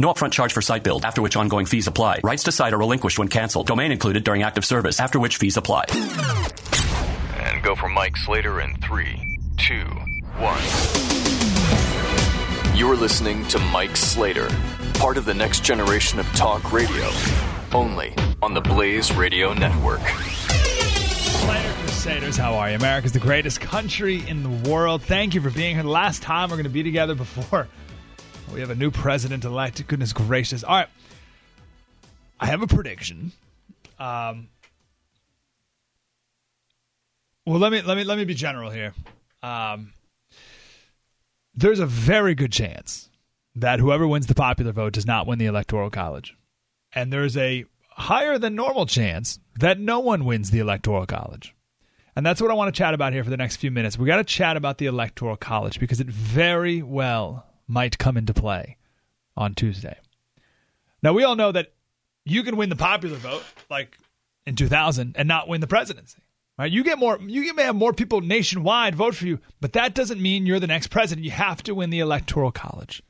No upfront charge for site build, after which ongoing fees apply. Rights to site are relinquished when canceled. Domain included during active service, after which fees apply. And go for Mike Slater in three, two, one. You are listening to Mike Slater, part of the next generation of talk radio, only on the Blaze Radio Network. Slater Crusaders, how are you? America's the greatest country in the world. Thank you for being here. The last time we're going to be together before we have a new president elect. Goodness gracious. All right. I have a prediction. Um, well, let me let me let me be general here. Um, there's a very good chance that whoever wins the popular vote does not win the electoral college, and there's a higher than normal chance that no one wins the electoral college. And that's what I want to chat about here for the next few minutes. We got to chat about the electoral college because it very well might come into play on Tuesday. Now, we all know that you can win the popular vote, like in 2000, and not win the presidency. Right? You get more, you may have more people nationwide vote for you, but that doesn't mean you're the next president. You have to win the electoral college.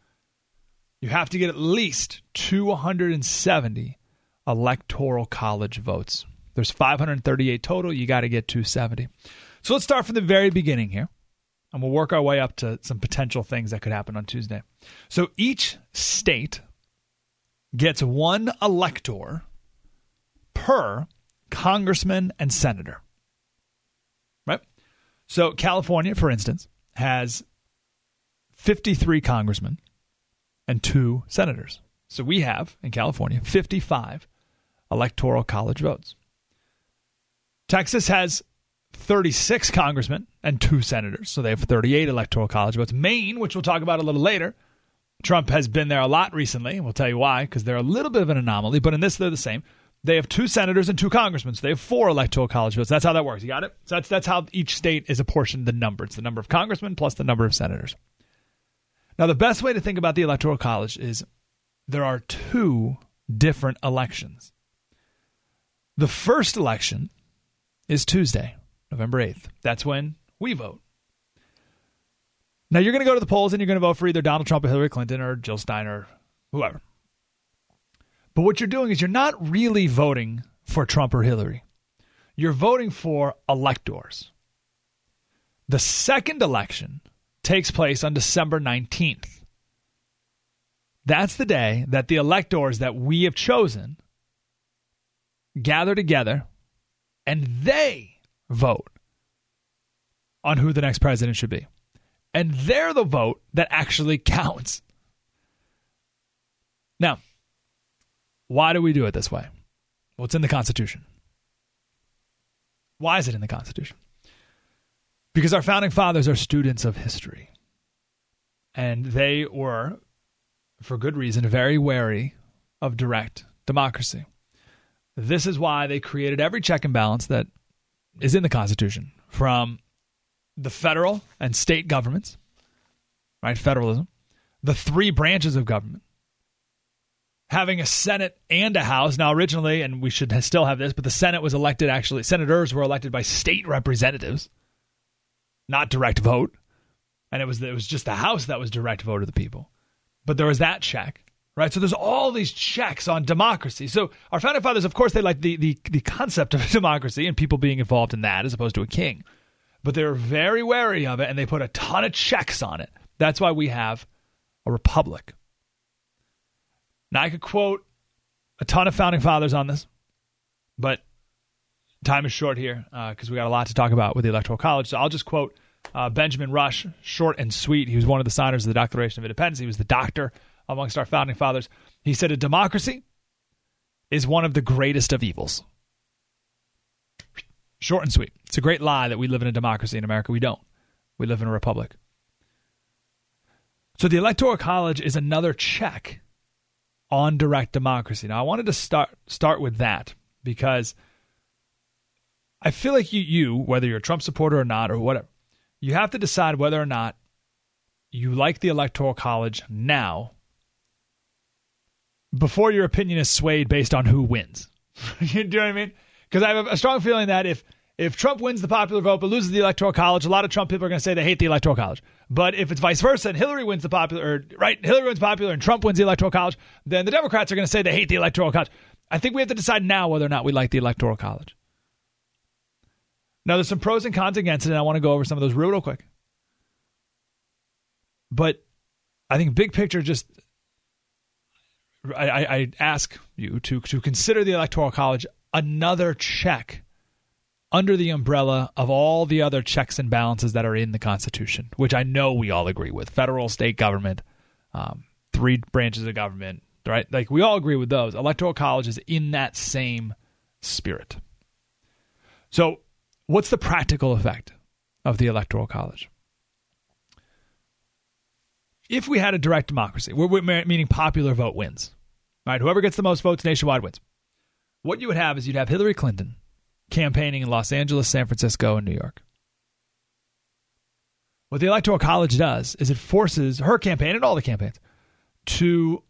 You have to get at least 270 electoral college votes. There's 538 total. You got to get 270. So let's start from the very beginning here and we'll work our way up to some potential things that could happen on Tuesday. So each state gets one elector per congressman and senator. Right? So California, for instance, has 53 congressmen and two senators. So we have in California 55 electoral college votes. Texas has 36 congressmen and two senators. So they have 38 electoral college votes. Maine, which we'll talk about a little later, Trump has been there a lot recently, we'll tell you why, because they're a little bit of an anomaly, but in this, they're the same. They have two senators and two congressmen, so they have four electoral college votes. That's how that works. You got it? So that's, that's how each state is apportioned the number. It's the number of congressmen plus the number of senators. Now, the best way to think about the electoral college is there are two different elections. The first election is Tuesday, November 8th. That's when we vote. Now you're going to go to the polls and you're going to vote for either Donald Trump or Hillary Clinton or Jill Stein or whoever. But what you're doing is you're not really voting for Trump or Hillary. You're voting for electors. The second election takes place on December 19th. That's the day that the electors that we have chosen gather together and they vote on who the next president should be. And they're the vote that actually counts. Now, why do we do it this way? Well, it's in the Constitution. Why is it in the Constitution? Because our founding fathers are students of history. And they were, for good reason, very wary of direct democracy. This is why they created every check and balance that is in the Constitution from the federal and state governments, right? Federalism, the three branches of government, having a Senate and a House. Now, originally, and we should still have this, but the Senate was elected actually, senators were elected by state representatives, not direct vote. And it was, it was just the House that was direct vote of the people. But there was that check right? So there's all these checks on democracy. So our founding fathers, of course, they like the, the, the concept of democracy and people being involved in that as opposed to a king. But they're very wary of it and they put a ton of checks on it. That's why we have a republic. Now, I could quote a ton of founding fathers on this, but time is short here because uh, we got a lot to talk about with the Electoral College. So I'll just quote uh, Benjamin Rush, short and sweet. He was one of the signers of the Declaration of Independence. He was the doctor amongst our founding fathers. He said, A democracy is one of the greatest of evils. Short and sweet. It's a great lie that we live in a democracy in America. We don't. We live in a republic. So the Electoral College is another check on direct democracy. Now I wanted to start start with that because I feel like you you whether you're a Trump supporter or not or whatever, you have to decide whether or not you like the Electoral College now before your opinion is swayed based on who wins. you know what I mean? Because I have a strong feeling that if if Trump wins the popular vote but loses the electoral college, a lot of Trump people are going to say they hate the electoral college. But if it's vice versa and Hillary wins the popular, or, right, Hillary wins popular and Trump wins the electoral college, then the Democrats are going to say they hate the electoral college. I think we have to decide now whether or not we like the electoral college. Now, there's some pros and cons against it, and I want to go over some of those real, real quick. But I think big picture, just I, I ask you to to consider the electoral college another check under the umbrella of all the other checks and balances that are in the Constitution, which I know we all agree with federal, state government, um, three branches of government, right? Like we all agree with those. Electoral college is in that same spirit. So, what's the practical effect of the Electoral College? If we had a direct democracy, meaning popular vote wins, right? Whoever gets the most votes nationwide wins. What you would have is you'd have Hillary Clinton campaigning in Los Angeles, San Francisco, and New York. What the Electoral College does is it forces her campaign and all the campaigns to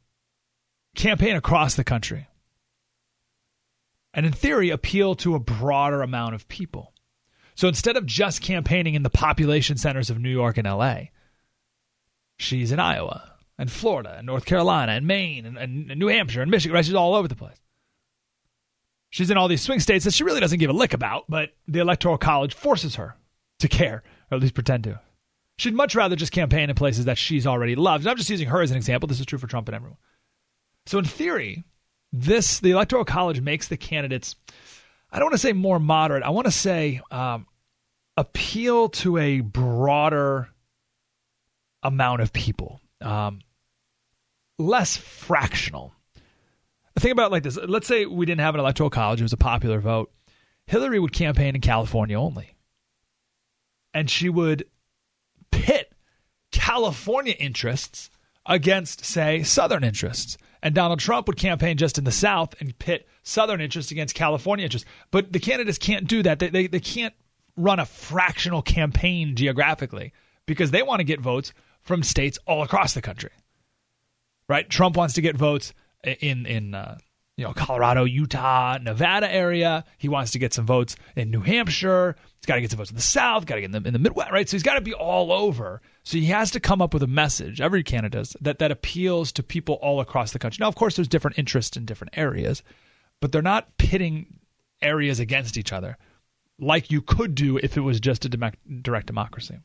campaign across the country. And in theory, appeal to a broader amount of people. So instead of just campaigning in the population centers of New York and LA, she's in Iowa and Florida and North Carolina and Maine and, and, and New Hampshire and Michigan. Right? She's all over the place. She's in all these swing states that she really doesn't give a lick about, but the Electoral College forces her to care, or at least pretend to. She'd much rather just campaign in places that she's already loved. And I'm just using her as an example. This is true for Trump and everyone. So, in theory, this the Electoral College makes the candidates, I don't want to say more moderate, I want to say um, appeal to a broader amount of people, um, less fractional think about like this. Let's say we didn't have an electoral college, it was a popular vote. Hillary would campaign in California only. And she would pit California interests against, say, Southern interests. And Donald Trump would campaign just in the South and pit Southern interests against California interests. But the candidates can't do that. They, they, they can't run a fractional campaign geographically because they want to get votes from states all across the country. Right? Trump wants to get votes in in uh, you know Colorado, Utah, Nevada area. He wants to get some votes in New Hampshire. He's got to get some votes in the South. Got to get in the, in the Midwest, right? So he's got to be all over. So he has to come up with a message. Every candidate that that appeals to people all across the country. Now, of course, there's different interests in different areas, but they're not pitting areas against each other like you could do if it was just a direct democracy.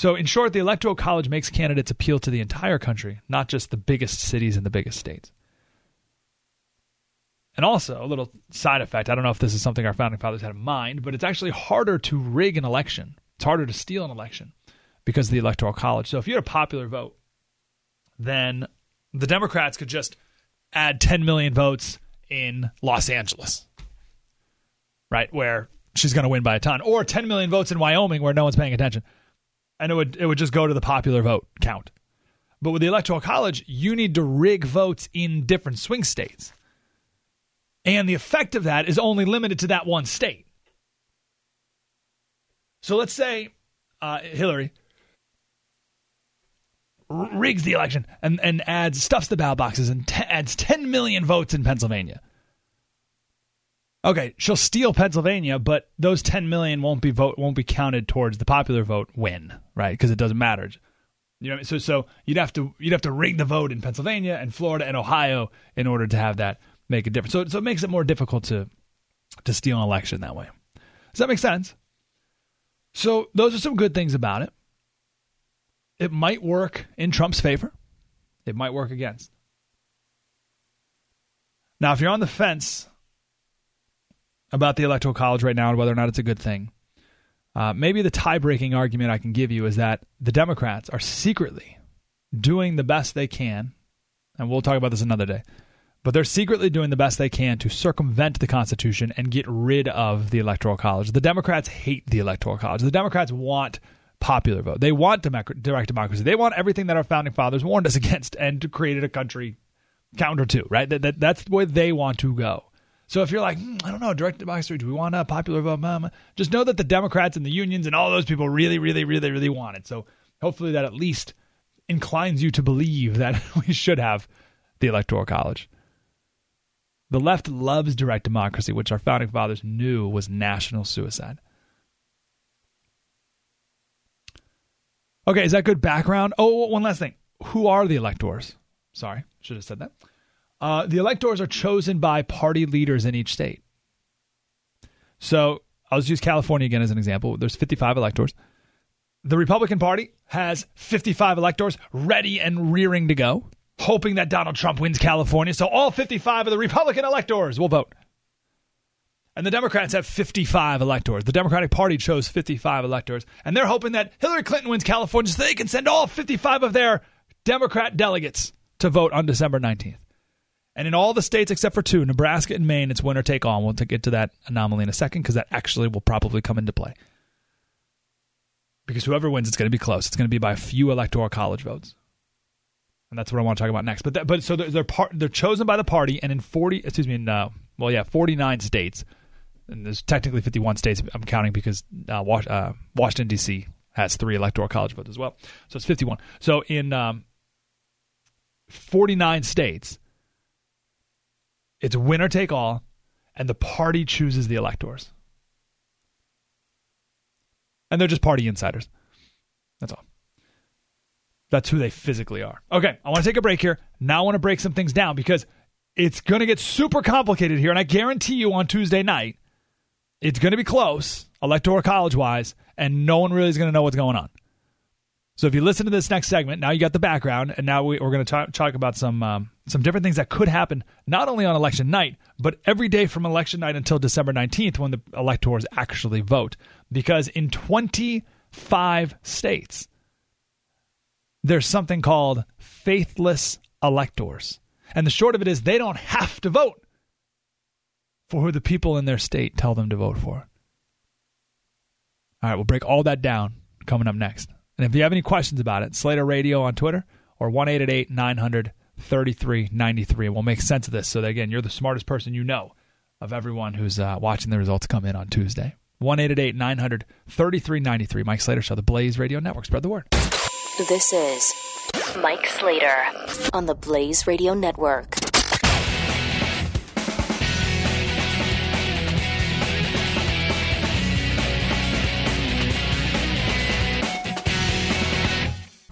So, in short, the Electoral College makes candidates appeal to the entire country, not just the biggest cities and the biggest states. And also, a little side effect I don't know if this is something our founding fathers had in mind, but it's actually harder to rig an election. It's harder to steal an election because of the Electoral College. So, if you had a popular vote, then the Democrats could just add 10 million votes in Los Angeles, right? Where she's going to win by a ton, or 10 million votes in Wyoming where no one's paying attention and it would it would just go to the popular vote count. But with the electoral college, you need to rig votes in different swing states. And the effect of that is only limited to that one state. So let's say uh, Hillary rigs the election and, and adds stuffs the ballot boxes and t- adds 10 million votes in Pennsylvania. Okay, she'll steal Pennsylvania, but those 10 million won't be vote won't be counted towards the popular vote win, right? Because it doesn't matter. You know, so so you'd have to you'd have to rig the vote in Pennsylvania and Florida and Ohio in order to have that make a difference. So so it makes it more difficult to to steal an election that way. Does that make sense? So those are some good things about it. It might work in Trump's favor. It might work against. Now, if you're on the fence about the Electoral College right now and whether or not it's a good thing, uh, maybe the tie breaking argument I can give you is that the Democrats are secretly doing the best they can, and we'll talk about this another day, but they're secretly doing the best they can to circumvent the Constitution and get rid of the Electoral College. The Democrats hate the Electoral College. The Democrats want popular vote. They want direct democracy. They want everything that our founding fathers warned us against and to create a country counter to, right? That, that, that's where they want to go. So if you're like, hmm, I don't know, direct democracy, do we want a popular vote? Just know that the Democrats and the unions and all those people really, really, really, really want it. So hopefully that at least inclines you to believe that we should have the Electoral College. The left loves direct democracy, which our founding fathers knew was national suicide. Okay, is that good background? Oh, one last thing. Who are the electors? Sorry, should have said that. Uh, the electors are chosen by party leaders in each state. So I'll just use California again as an example. There's 55 electors. The Republican Party has 55 electors ready and rearing to go, hoping that Donald Trump wins California. So all 55 of the Republican electors will vote. And the Democrats have 55 electors. The Democratic Party chose 55 electors. And they're hoping that Hillary Clinton wins California so they can send all 55 of their Democrat delegates to vote on December 19th. And in all the states except for two, Nebraska and Maine, it's winner take all. We'll get to that anomaly in a second because that actually will probably come into play. Because whoever wins, it's going to be close. It's going to be by a few electoral college votes, and that's what I want to talk about next. But that, but so they're they're, part, they're chosen by the party, and in forty, excuse me, in, uh, well, yeah, forty nine states, and there's technically fifty one states. I'm counting because uh, uh, Washington D.C. has three electoral college votes as well, so it's fifty one. So in um, forty nine states it's winner take all, and the party chooses the electors. And they're just party insiders. That's all. That's who they physically are. Okay, I want to take a break here. Now I want to break some things down because it's going to get super complicated here. And I guarantee you on Tuesday night, it's going to be close, electoral college wise, and no one really is going to know what's going on. So if you listen to this next segment, now you got the background, and now we, are going to talk, talk about some um, some different things that could happen not only on election night, but every day from election night until December 19th when the electors actually vote. Because in 25 states, there's something called faithless electors. And the short of it is they don't have to vote for who the people in their state tell them to vote for. All right, we'll break all that down coming up next. And if you have any questions about it, Slater Radio on Twitter or 1 900 3393. We'll make sense of this so that, again, you're the smartest person you know of everyone who's uh, watching the results come in on Tuesday. 1 900 3393. Mike Slater Show, the Blaze Radio Network. Spread the word. This is Mike Slater on the Blaze Radio Network.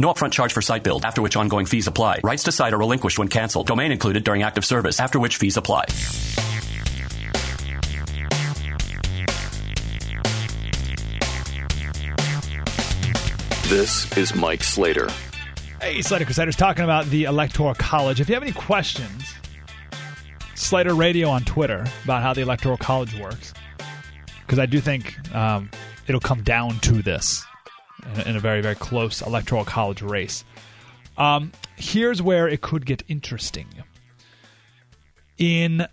No upfront charge for site build, after which ongoing fees apply. Rights to site are relinquished when canceled. Domain included during active service, after which fees apply. This is Mike Slater. Hey, Slater Crusaders, talking about the Electoral College. If you have any questions, Slater Radio on Twitter about how the Electoral College works, because I do think um, it'll come down to this in a very, very close electoral college race. Um, here's where it could get interesting. In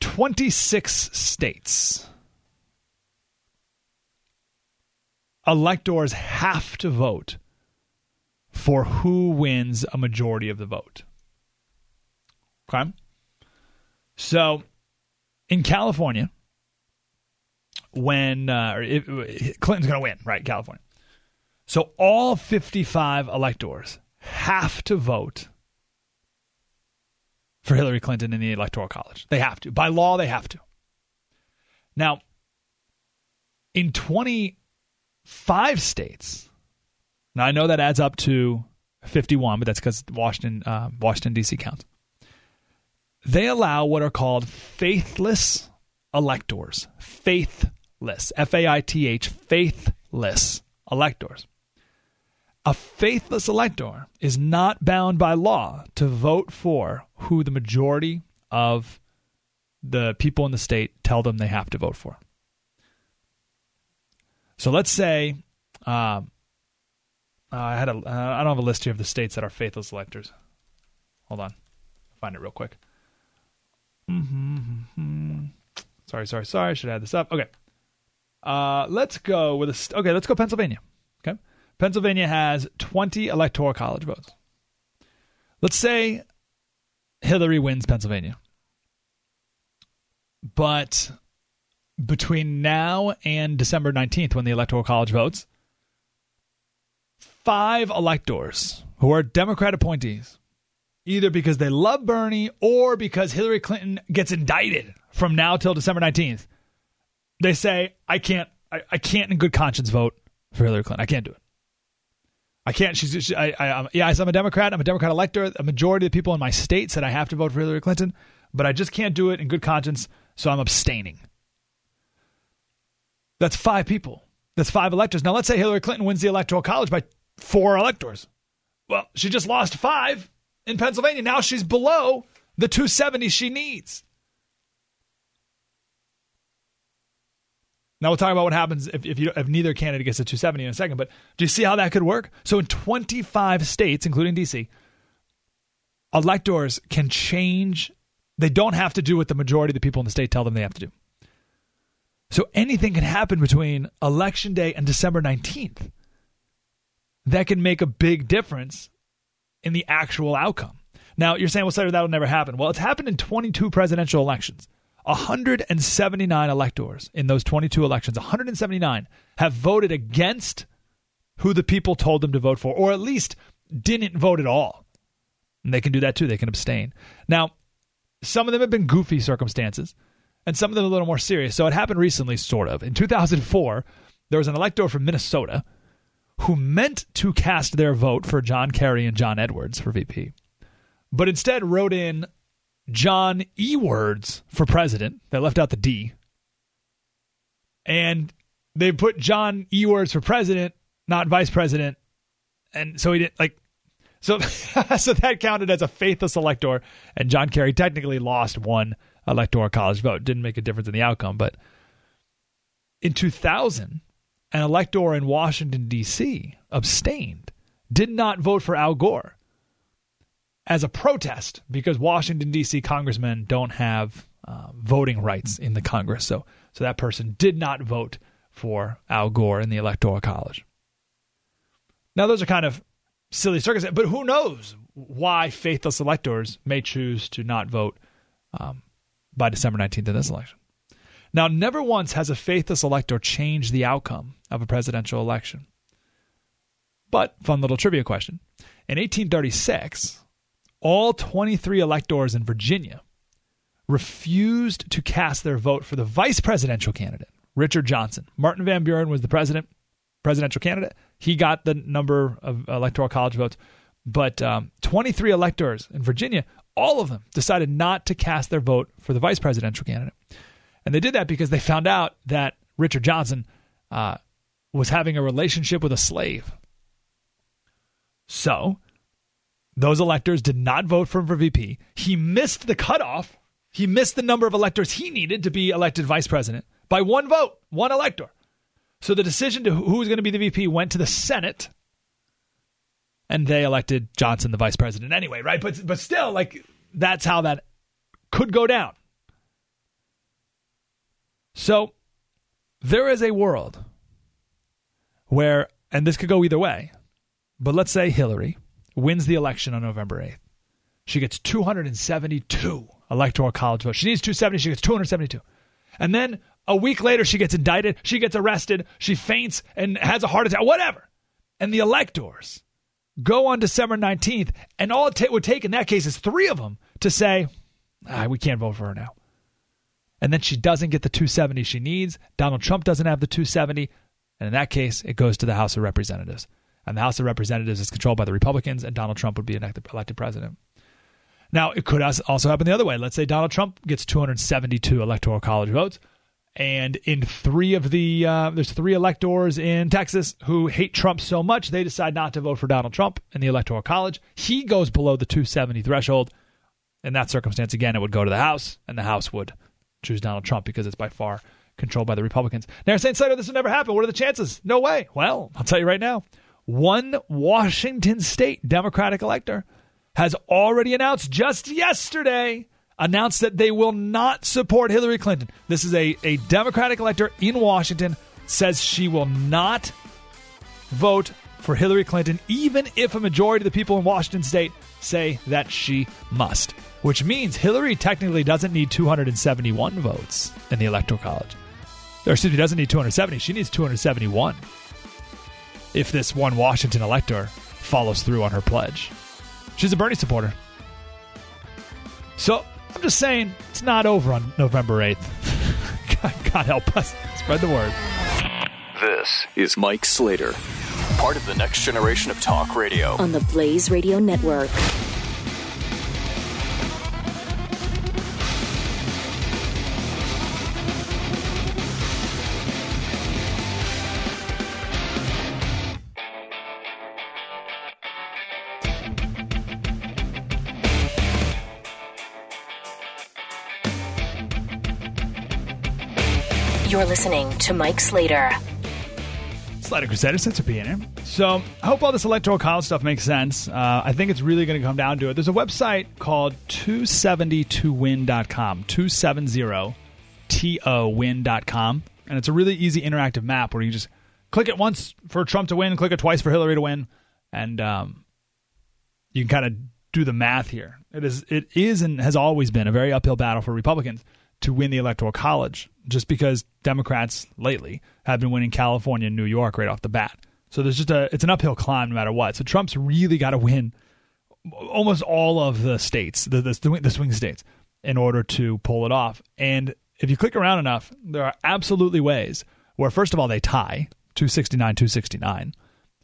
26 states, electors have to vote for who wins a majority of the vote. Okay? So in California, when uh, Clinton's going to win, right? California. So all 55 electors have to vote for Hillary Clinton in the Electoral College. They have to. By law, they have to. Now, in 25 states, now I know that adds up to 51, but that's because Washington, uh, Washington D.C. counts. They allow what are called faithless electors. Faithless. F A I T H. Faithless electors. A faithless elector is not bound by law to vote for who the majority of the people in the state tell them they have to vote for. So let's say uh, I had a I don't have a list here of the states that are faithless electors. Hold on, find it real quick. Mm-hmm, mm-hmm. Sorry, sorry, sorry. I should add this up. Okay. Uh, let's go with a. St- okay, let's go Pennsylvania. Pennsylvania has 20 electoral college votes. Let's say Hillary wins Pennsylvania. But between now and December 19th, when the electoral college votes, five electors who are Democrat appointees either because they love Bernie or because Hillary Clinton gets indicted from now till December 19th, they say, I can't, I can't in good conscience vote for Hillary Clinton. I can't do it. I can't. She's, she, I, I, I'm, yes, I'm a Democrat. I'm a Democrat elector. A majority of the people in my state said I have to vote for Hillary Clinton, but I just can't do it in good conscience, so I'm abstaining. That's five people. That's five electors. Now, let's say Hillary Clinton wins the Electoral College by four electors. Well, she just lost five in Pennsylvania. Now she's below the 270 she needs. Now we'll talk about what happens if, if, you, if neither candidate gets a 270 in a second. But do you see how that could work? So in 25 states, including DC, electors can change. They don't have to do what the majority of the people in the state tell them they have to do. So anything can happen between election day and December 19th that can make a big difference in the actual outcome. Now, you're saying, well, Slater, that'll never happen. Well, it's happened in 22 presidential elections. 179 electors in those 22 elections, 179 have voted against who the people told them to vote for, or at least didn't vote at all. And they can do that too. They can abstain. Now, some of them have been goofy circumstances, and some of them a little more serious. So it happened recently, sort of. In 2004, there was an elector from Minnesota who meant to cast their vote for John Kerry and John Edwards for VP, but instead wrote in John E. Words for president. They left out the D. And they put John E. Words for president, not vice president. And so he didn't like so so that counted as a faithless elector, and John Kerry technically lost one electoral college vote. Didn't make a difference in the outcome, but in 2000, an elector in Washington, D.C. abstained, did not vote for Al Gore as a protest because Washington, D.C. congressmen don't have uh, voting rights in the Congress. So, so that person did not vote for Al Gore in the Electoral College. Now, those are kind of silly circumstances, but who knows why faithless electors may choose to not vote um, by December 19th in this election. Now, never once has a faithless elector changed the outcome of a presidential election. But, fun little trivia question. In 1836, all 23 electors in Virginia refused to cast their vote for the vice presidential candidate, Richard Johnson. Martin Van Buren was the president, presidential candidate. He got the number of electoral college votes. But um, 23 electors in Virginia, all of them decided not to cast their vote for the vice presidential candidate. And they did that because they found out that Richard Johnson uh, was having a relationship with a slave. So those electors did not vote for him for VP. He missed the cutoff. He missed the number of electors he needed to be elected vice president by one vote, one elector. So the decision to who was going to be the VP went to the Senate, and they elected Johnson the vice president anyway, right? But but still, like that's how that could go down. So there is a world where, and this could go either way, but let's say Hillary wins the election on November 8th. She gets 272 electoral college votes. She needs 270, she gets 272. And then a week later, she gets indicted, she gets arrested, she faints and has a heart attack, whatever. And the electors go on December 19th, and all it ta- would take in that case is three of them to say, ah, we can't vote for her now. And then she doesn't get the 270 she needs. Donald Trump doesn't have the 270. And in that case, it goes to the House of Representatives. And the House of Representatives is controlled by the Republicans, and Donald Trump would be elected, president. Now, it could also happen the other way. Let's say Donald Trump gets 272 electoral college votes, and in three of the uh, there's three electors in Texas who hate Trump so much they decide not to vote for Donald Trump in the electoral college. He goes below the 270 threshold. In that circumstance, again, it would go to the House, and the House would choose Donald Trump because it's by far controlled by the Republicans. Now, you're saying, Slater, this would never happen. What are the chances? No way. Well, I'll tell you right now. One Washington state Democratic elector has already announced just yesterday announced that they will not support Hillary Clinton. This is a, a Democratic elector in Washington says she will not vote for Hillary Clinton, even if a majority of the people in Washington state say that she must. Which means Hillary technically doesn't need 271 votes in the Electoral College. Or excuse me, doesn't need 270. She needs 271 if this one Washington elector follows through on her pledge. She's a Bernie supporter. So I'm just saying, it's not over on November 8th. God, God help us. Spread the word. This is Mike Slater, part of the next generation of talk radio. on the Blaze Radio Network. Listening to Mike Slater. Slider Crusaders, thanks for being. So, I hope all this electoral college stuff makes sense. Uh, I think it's really going to come down to it. There's a website called 270towin.com, 270towin.com, and it's a really easy interactive map where you just click it once for Trump to win, click it twice for Hillary to win, and um, you can kind of do the math here. It is, it is, and has always been a very uphill battle for Republicans to win the electoral college, just because Democrats lately have been winning California and New York right off the bat. So there's just a, it's an uphill climb no matter what. So Trump's really got to win almost all of the states, the, the the swing states, in order to pull it off. And if you click around enough, there are absolutely ways where, first of all, they tie 269, 269.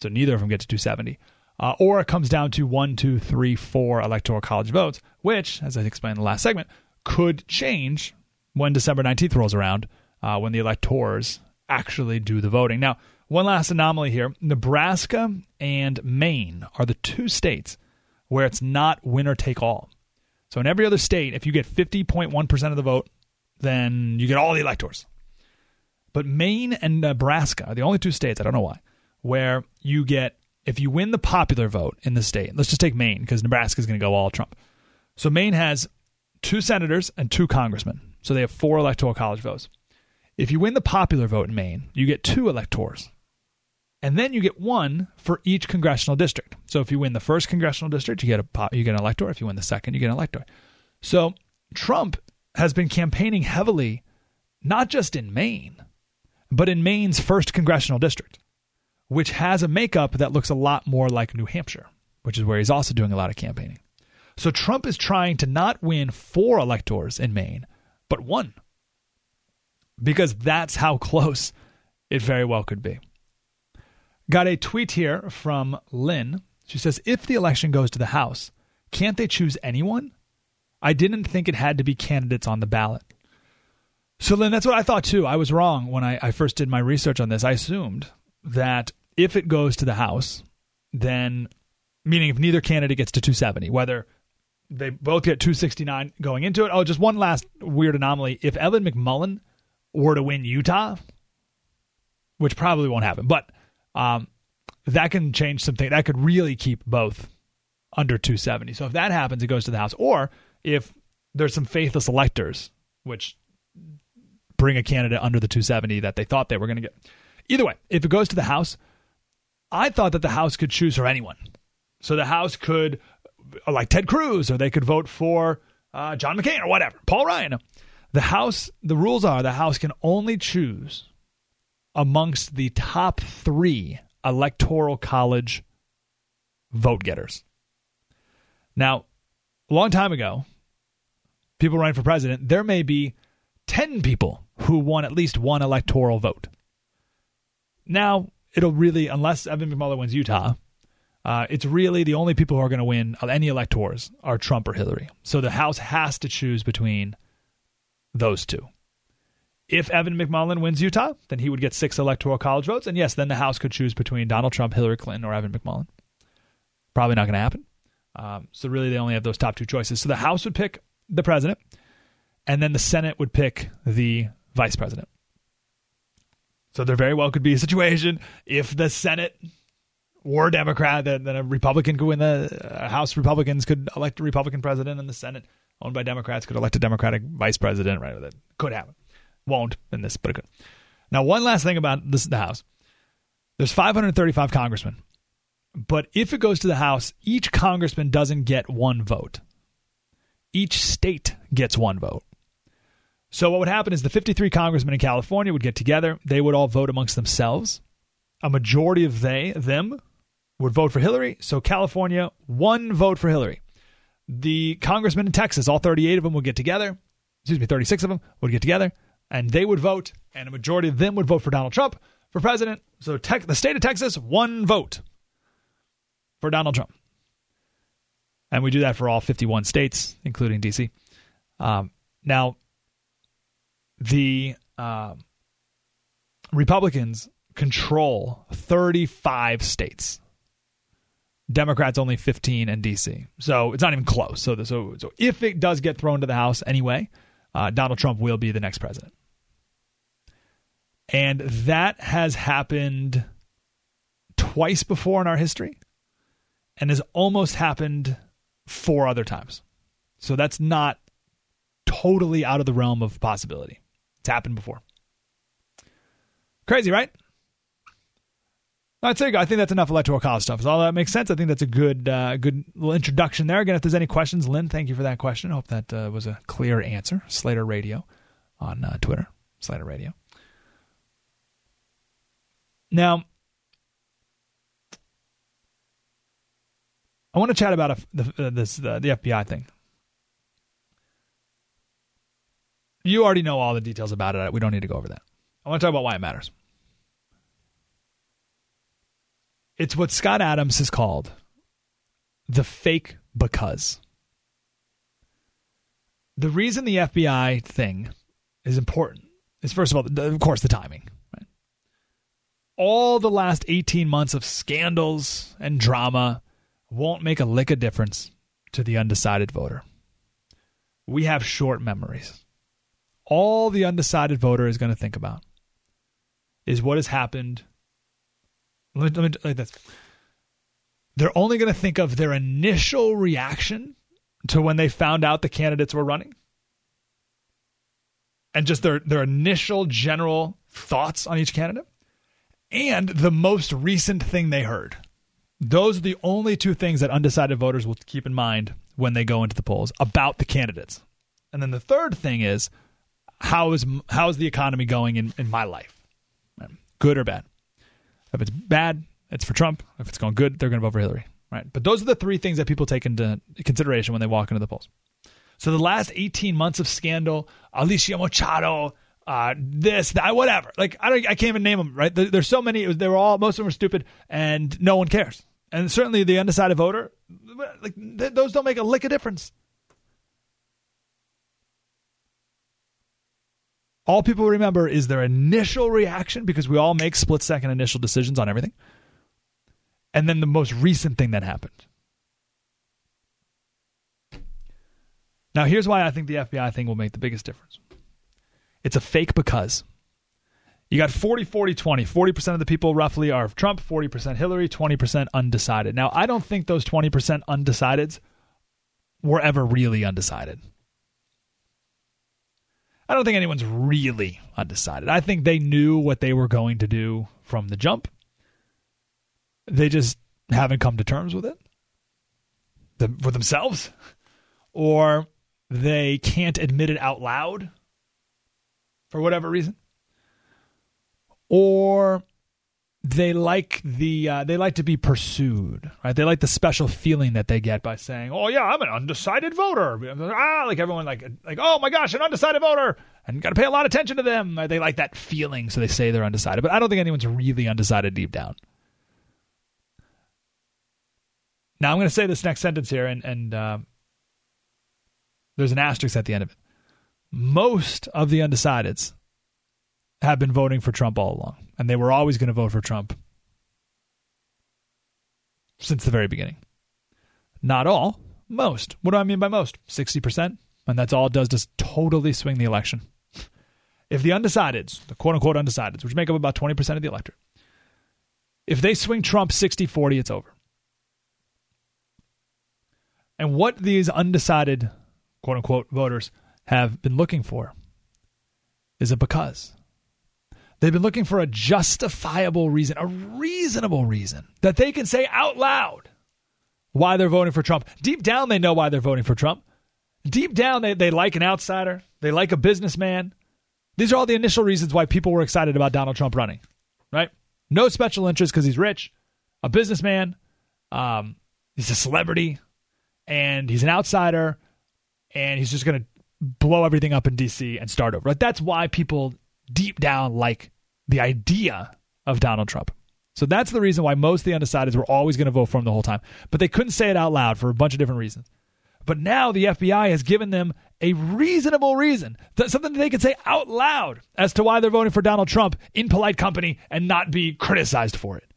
So neither of them get to 270. Uh, or it comes down to one, two, three, four electoral college votes, which, as I explained in the last segment, could change when December 19th rolls around, uh, when the electors actually do the voting. Now, one last anomaly here Nebraska and Maine are the two states where it's not winner take all. So in every other state, if you get 50.1% of the vote, then you get all the electors. But Maine and Nebraska are the only two states, I don't know why, where you get, if you win the popular vote in the state, let's just take Maine because Nebraska is going to go all Trump. So Maine has two senators and two congressmen. So they have four electoral college votes. If you win the popular vote in Maine, you get two electors. And then you get one for each congressional district. So if you win the first congressional district, you get a pop, you get an elector. If you win the second, you get an elector. So Trump has been campaigning heavily, not just in Maine, but in Maine's first congressional district, which has a makeup that looks a lot more like New Hampshire, which is where he's also doing a lot of campaigning. So Trump is trying to not win four electors in Maine, but one. Because that's how close it very well could be. Got a tweet here from Lynn. She says, If the election goes to the House, can't they choose anyone? I didn't think it had to be candidates on the ballot. So, Lynn, that's what I thought too. I was wrong when I, I first did my research on this. I assumed that if it goes to the House, then, meaning if neither candidate gets to 270, whether they both get 269 going into it. Oh, just one last weird anomaly. If Evan McMullin were to win Utah, which probably won't happen, but um, that can change something. That could really keep both under 270. So if that happens, it goes to the House. Or if there's some faithless electors, which bring a candidate under the 270 that they thought they were going to get. Either way, if it goes to the House, I thought that the House could choose for anyone. So the House could, like Ted Cruz, or they could vote for uh, John McCain or whatever, Paul Ryan. The House, the rules are the House can only choose amongst the top three electoral college vote getters. Now, a long time ago, people running for president, there may be 10 people who won at least one electoral vote. Now, it'll really, unless Evan McMullin wins Utah, uh, it's really the only people who are going to win any electors are Trump or Hillary. So the House has to choose between those two. If Evan McMullin wins Utah, then he would get six electoral college votes. And yes, then the House could choose between Donald Trump, Hillary Clinton, or Evan McMullin. Probably not going to happen. Um, so really, they only have those top two choices. So the House would pick the president, and then the Senate would pick the vice president. So there very well could be a situation if the Senate were Democrat, then a Republican could win the uh, House. Republicans could elect a Republican president, and the Senate, owned by Democrats, could elect a Democratic vice president. Right, that could happen. Won't in this, but it could. Now, one last thing about this, the House. There's 535 congressmen, but if it goes to the House, each congressman doesn't get one vote. Each state gets one vote. So what would happen is the 53 congressmen in California would get together. They would all vote amongst themselves. A majority of they them would vote for Hillary. So California, one vote for Hillary. The congressmen in Texas, all 38 of them would get together. Excuse me, 36 of them would get together and they would vote, and a majority of them would vote for Donald Trump for president. So tech, the state of Texas, one vote for Donald Trump. And we do that for all 51 states, including D.C. Um, now, the uh, Republicans control 35 states. Democrats only 15 in D.C. So it's not even close. So, so, so if it does get thrown to the House anyway, uh, Donald Trump will be the next president. And that has happened twice before in our history and has almost happened four other times. So that's not totally out of the realm of possibility. It's happened before. Crazy, right? I'd say I think that's enough electoral college stuff. So all that makes sense. I think that's a good, uh, good little introduction there. Again, if there's any questions, Lynn, thank you for that question. I hope that uh, was a clear answer. Slater Radio on uh, Twitter, Slater Radio. Now, I want to chat about a, the, uh, this the FBI thing. You already know all the details about it. We don't need to go over that. I want to talk about why it matters. It's what Scott Adams has called the fake because. The reason the FBI thing is important is, first of all, of course, the timing. Right? All the last 18 months of scandals and drama won't make a lick of difference to the undecided voter. We have short memories. All the undecided voter is going to think about is what has happened let me, let me like this. They're only going to think of their initial reaction to when they found out the candidates were running, and just their their initial general thoughts on each candidate, and the most recent thing they heard. Those are the only two things that undecided voters will keep in mind when they go into the polls about the candidates. And then the third thing is how is how is the economy going in, in my life? Good or bad? If it's bad, it's for Trump. If it's going good, they're going to vote for Hillary. Right. But those are the three things that people take into consideration when they walk into the polls. So the last 18 months of scandal, Alicia Machado, uh, this, that, whatever. Like I don't, I can't even name them. Right? There, there's so many. they were all most of them were stupid, and no one cares. And certainly the undecided voter, like th- those don't make a lick of difference. All people remember is their initial reaction because we all make split second initial decisions on everything. And then the most recent thing that happened. Now, here's why I think the FBI thing will make the biggest difference it's a fake because. You got 40, 40, 20. 40% of the people roughly are Trump, 40% Hillary, 20% undecided. Now, I don't think those 20% undecideds were ever really undecided. I don't think anyone's really undecided. I think they knew what they were going to do from the jump. they just haven't come to terms with it the, for themselves, or they can't admit it out loud for whatever reason, or they like the uh, they like to be pursued, right? They like the special feeling that they get by saying, "Oh yeah, I'm an undecided voter." Ah, like everyone like like, "Oh my gosh, an undecided voter," and got to pay a lot of attention to them. They like that feeling, so they say they're undecided. But I don't think anyone's really undecided deep down. Now I'm going to say this next sentence here, and and uh, there's an asterisk at the end of it. Most of the undecideds have been voting for Trump all along, and they were always going to vote for Trump since the very beginning. Not all, most. What do I mean by most? 60%. And that's all it does to totally swing the election. If the undecideds, the quote unquote undecideds, which make up about 20% of the electorate, if they swing Trump 60 40, it's over. And what these undecided, quote unquote, voters have been looking for is a because. They've been looking for a justifiable reason, a reasonable reason that they can say out loud why they're voting for Trump. Deep down, they know why they're voting for Trump. Deep down, they, they like an outsider, they like a businessman. These are all the initial reasons why people were excited about Donald Trump running, right? No special interest because he's rich, a businessman, um, he's a celebrity, and he's an outsider, and he's just going to blow everything up in D.C. and start over. Right? That's why people deep down like the idea of Donald Trump. So that's the reason why most of the undecideds were always going to vote for him the whole time. But they couldn't say it out loud for a bunch of different reasons. But now the FBI has given them a reasonable reason, something that they can say out loud as to why they're voting for Donald Trump in polite company and not be criticized for it.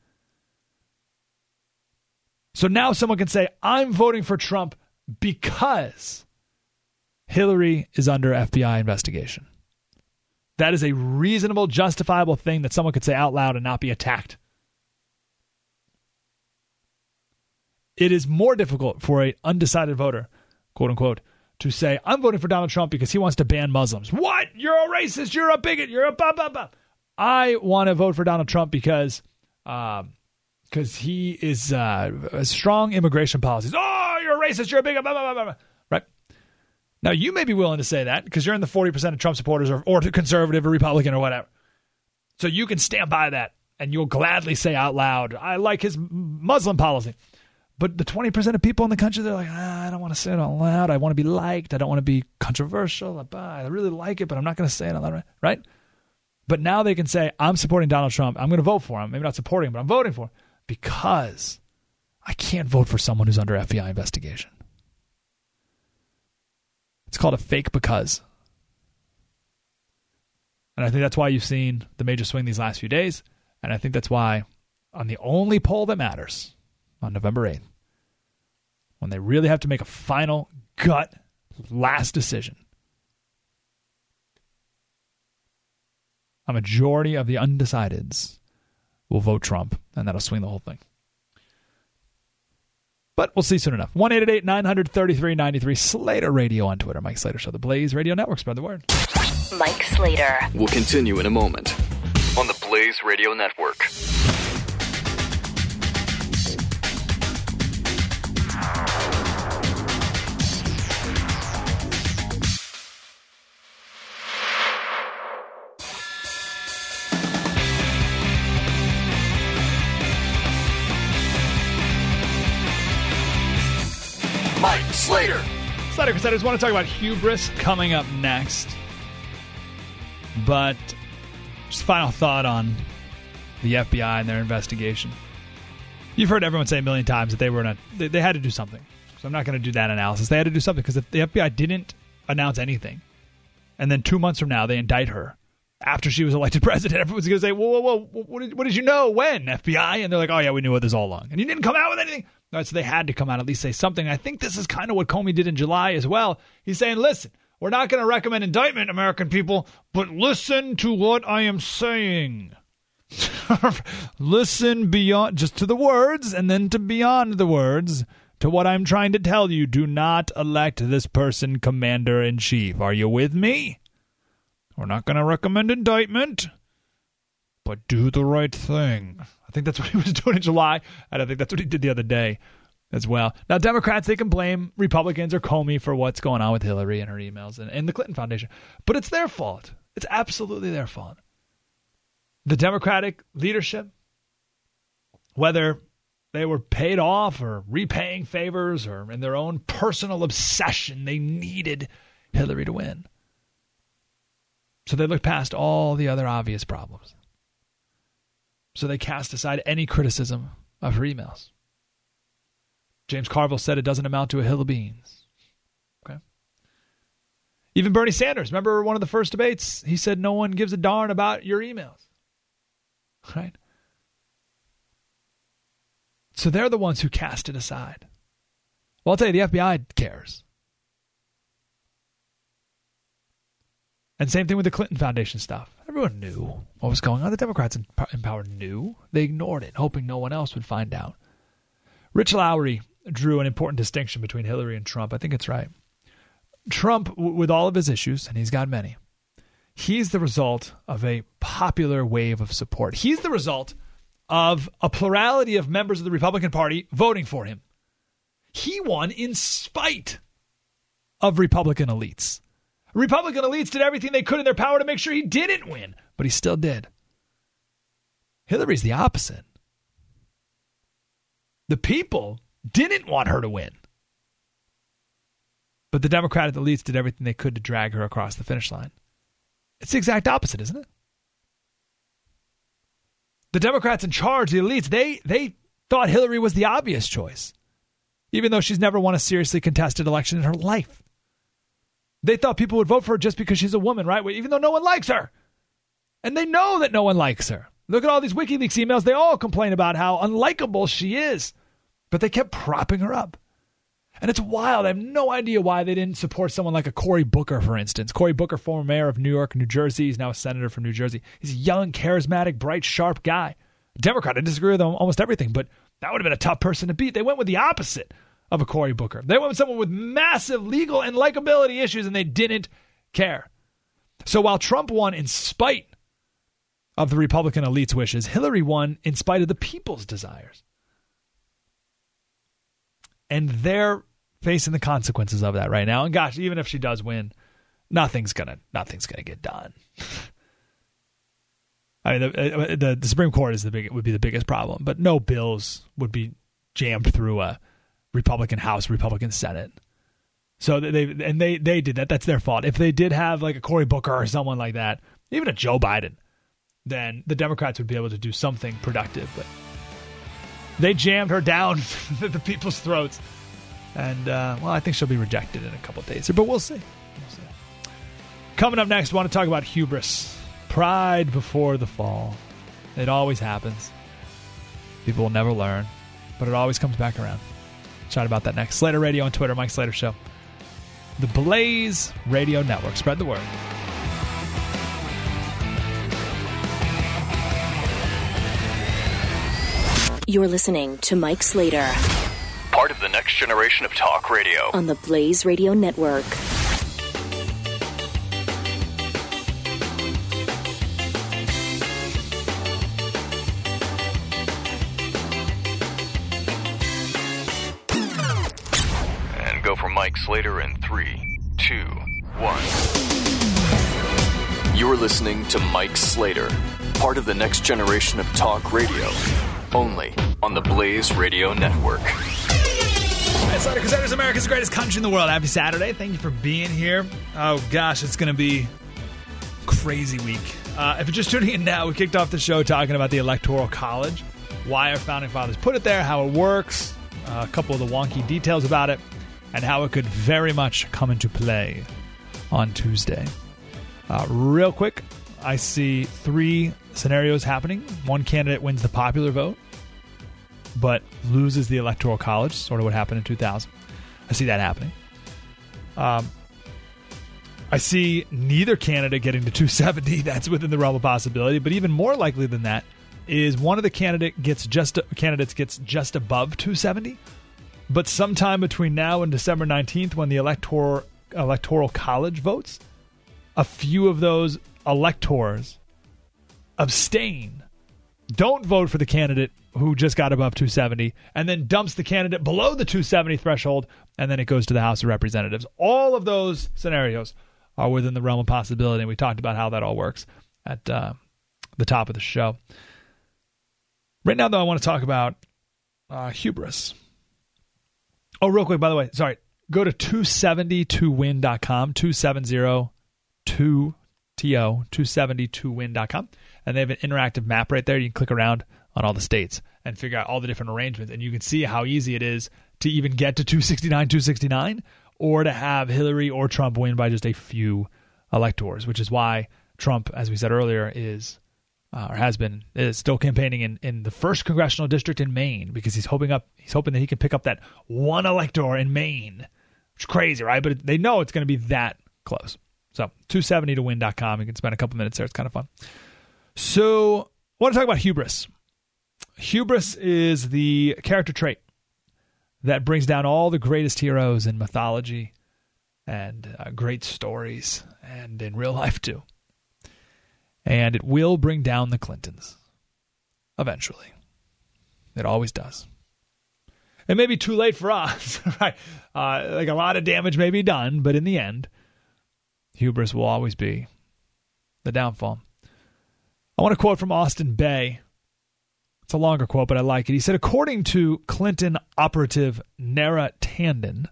So now someone can say, I'm voting for Trump because Hillary is under FBI investigation. That is a reasonable, justifiable thing that someone could say out loud and not be attacked. It is more difficult for an undecided voter, quote unquote, to say, I'm voting for Donald Trump because he wants to ban Muslims. What? You're a racist. You're a bigot. You're a blah, blah, blah. I want to vote for Donald Trump because um, he is uh, strong immigration policies. Oh, you're a racist. You're a bigot. Blah, blah, blah, blah. Now, you may be willing to say that because you're in the 40% of Trump supporters or, or conservative or Republican or whatever. So you can stand by that and you'll gladly say out loud, I like his Muslim policy. But the 20% of people in the country, they're like, ah, I don't want to say it out loud. I want to be liked. I don't want to be controversial. I really like it, but I'm not going to say it out loud. Right? But now they can say, I'm supporting Donald Trump. I'm going to vote for him. Maybe not supporting him, but I'm voting for him because I can't vote for someone who's under FBI investigation. It's called a fake because. And I think that's why you've seen the major swing these last few days. And I think that's why on the only poll that matters on November 8th, when they really have to make a final gut last decision, a majority of the undecideds will vote Trump, and that'll swing the whole thing. But we'll see soon enough. 1 933 93 Slater Radio on Twitter. Mike Slater Show, the Blaze Radio Network. Spread the word. Mike Slater. We'll continue in a moment on the Blaze Radio Network. Slater Crusaders want to talk about hubris coming up next. But just final thought on the FBI and their investigation. You've heard everyone say a million times that they were a, they, they had to do something. So I'm not going to do that analysis. They had to do something because if the FBI didn't announce anything, and then two months from now they indict her after she was elected president, everyone's going to say, "Whoa, whoa, whoa! What did, what did you know? When FBI?" And they're like, "Oh yeah, we knew what this all along, and you didn't come out with anything." Right, so they had to come out at least say something. I think this is kind of what Comey did in July as well. He's saying, listen, we're not going to recommend indictment, American people, but listen to what I am saying. listen beyond just to the words and then to beyond the words to what I'm trying to tell you. Do not elect this person commander in chief. Are you with me? We're not going to recommend indictment, but do the right thing. I think that's what he was doing in July, and I think that's what he did the other day as well. Now, Democrats, they can blame Republicans or Comey for what's going on with Hillary and her emails and, and the Clinton Foundation, but it's their fault. It's absolutely their fault. The Democratic leadership, whether they were paid off or repaying favors or in their own personal obsession, they needed Hillary to win. So they looked past all the other obvious problems. So they cast aside any criticism of her emails. James Carville said it doesn't amount to a hill of beans. Okay. Even Bernie Sanders, remember one of the first debates? He said no one gives a darn about your emails. Right? So they're the ones who cast it aside. Well, I'll tell you, the FBI cares. And same thing with the Clinton Foundation stuff. Everyone knew what was going on. The Democrats in power knew. They ignored it, hoping no one else would find out. Rich Lowry drew an important distinction between Hillary and Trump. I think it's right. Trump, with all of his issues, and he's got many, he's the result of a popular wave of support. He's the result of a plurality of members of the Republican Party voting for him. He won in spite of Republican elites. Republican elites did everything they could in their power to make sure he didn't win, but he still did. Hillary's the opposite. The people didn't want her to win. But the Democratic elites did everything they could to drag her across the finish line. It's the exact opposite, isn't it? The Democrats in charge, the elites, they they thought Hillary was the obvious choice, even though she's never won a seriously contested election in her life. They thought people would vote for her just because she's a woman, right? Even though no one likes her. And they know that no one likes her. Look at all these WikiLeaks emails. They all complain about how unlikable she is. But they kept propping her up. And it's wild. I have no idea why they didn't support someone like a Cory Booker, for instance. Cory Booker, former mayor of New York, New Jersey. He's now a senator from New Jersey. He's a young, charismatic, bright, sharp guy. Democrat. I disagree with him almost everything, but that would have been a tough person to beat. They went with the opposite of a Cory Booker. They went with someone with massive legal and likability issues, and they didn't care. So while Trump won in spite of the Republican elite's wishes, Hillary won in spite of the people's desires. And they're facing the consequences of that right now. And gosh, even if she does win, nothing's gonna nothing's gonna get done. I mean, the, uh, the, the Supreme Court is the big would be the biggest problem, but no bills would be jammed through a Republican House, Republican Senate. So they and they they did that. That's their fault. If they did have like a Cory Booker or someone like that, even a Joe Biden, then the Democrats would be able to do something productive. But they jammed her down the people's throats, and uh, well, I think she'll be rejected in a couple days. But we'll see. we'll see. Coming up next, I want to talk about hubris, pride before the fall. It always happens. People will never learn, but it always comes back around. Chat about that next. Slater Radio on Twitter, Mike Slater Show. The Blaze Radio Network. Spread the word. You're listening to Mike Slater. Part of the next generation of talk radio. On the Blaze Radio Network. Mike Slater in three, two, one. You're listening to Mike Slater, part of the next generation of talk radio, only on the Blaze Radio Network. Hey, Slater Crusaders, America's greatest country in the world. Happy Saturday. Thank you for being here. Oh, gosh, it's going to be crazy week. Uh, if you're just tuning in now, we kicked off the show talking about the Electoral College, why our founding fathers put it there, how it works, uh, a couple of the wonky details about it and how it could very much come into play on Tuesday. Uh, real quick, I see three scenarios happening. One candidate wins the popular vote, but loses the electoral college, sort of what happened in 2000. I see that happening. Um, I see neither candidate getting to 270. That's within the realm of possibility. But even more likely than that is one of the candidate gets just candidates gets just above 270 but sometime between now and December 19th, when the electoral, electoral college votes, a few of those electors abstain. Don't vote for the candidate who just got above 270 and then dumps the candidate below the 270 threshold and then it goes to the House of Representatives. All of those scenarios are within the realm of possibility. And we talked about how that all works at uh, the top of the show. Right now, though, I want to talk about uh, hubris. Oh, real quick, by the way, sorry. Go to 270towin.com, 270 2 TO, 270towin.com. And they have an interactive map right there. You can click around on all the states and figure out all the different arrangements. And you can see how easy it is to even get to 269, 269, or to have Hillary or Trump win by just a few electors, which is why Trump, as we said earlier, is uh, or has been is still campaigning in, in the first congressional district in Maine because he's hoping up he's hoping that he can pick up that one elector in Maine. Which is crazy, right? But they know it's going to be that close. So 270 to win.com. You can spend a couple minutes there. It's kind of fun. So I want to talk about hubris. Hubris is the character trait that brings down all the greatest heroes in mythology and uh, great stories and in real life too. And it will bring down the Clintons eventually. It always does. It may be too late for us, right? Uh, like a lot of damage may be done, but in the end, hubris will always be the downfall. I want to quote from Austin Bay. It's a longer quote, but I like it. He said, according to Clinton operative Neera Tanden,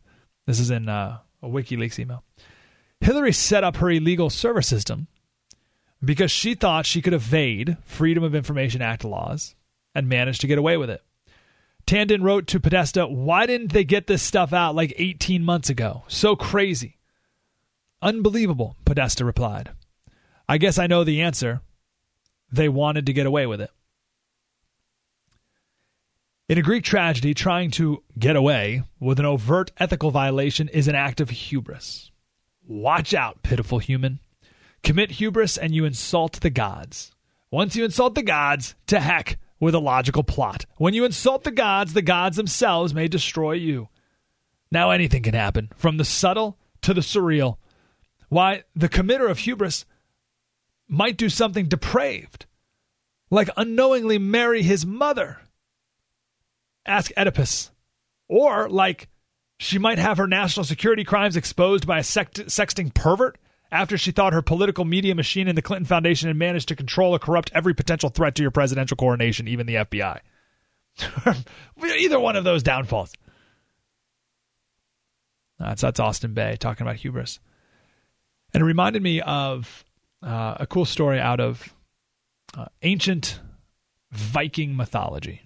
this is in uh, a WikiLeaks email, Hillary set up her illegal server system because she thought she could evade Freedom of Information Act laws and managed to get away with it. Tanden wrote to Podesta, Why didn't they get this stuff out like 18 months ago? So crazy. Unbelievable, Podesta replied. I guess I know the answer. They wanted to get away with it. In a Greek tragedy, trying to get away with an overt ethical violation is an act of hubris. Watch out, pitiful human. Commit hubris and you insult the gods. Once you insult the gods, to heck with a logical plot. When you insult the gods, the gods themselves may destroy you. Now anything can happen, from the subtle to the surreal. Why, the committer of hubris might do something depraved, like unknowingly marry his mother. Ask Oedipus. Or, like, she might have her national security crimes exposed by a sexting pervert after she thought her political media machine and the Clinton Foundation had managed to control or corrupt every potential threat to your presidential coronation, even the FBI. Either one of those downfalls. That's that's Austin Bay talking about hubris, and it reminded me of uh, a cool story out of uh, ancient Viking mythology.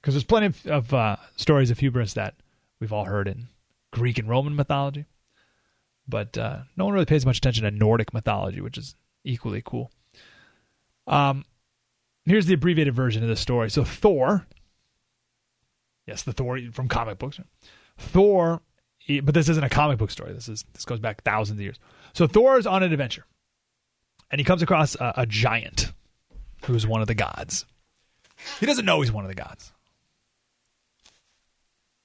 Because there's plenty of, of uh, stories of hubris that we've all heard in Greek and Roman mythology but uh, no one really pays much attention to Nordic mythology, which is equally cool. Um, here's the abbreviated version of the story. So Thor, yes, the Thor from comic books. Thor, but this isn't a comic book story. This is this goes back thousands of years. So Thor is on an adventure, and he comes across a, a giant who's one of the gods. He doesn't know he's one of the gods,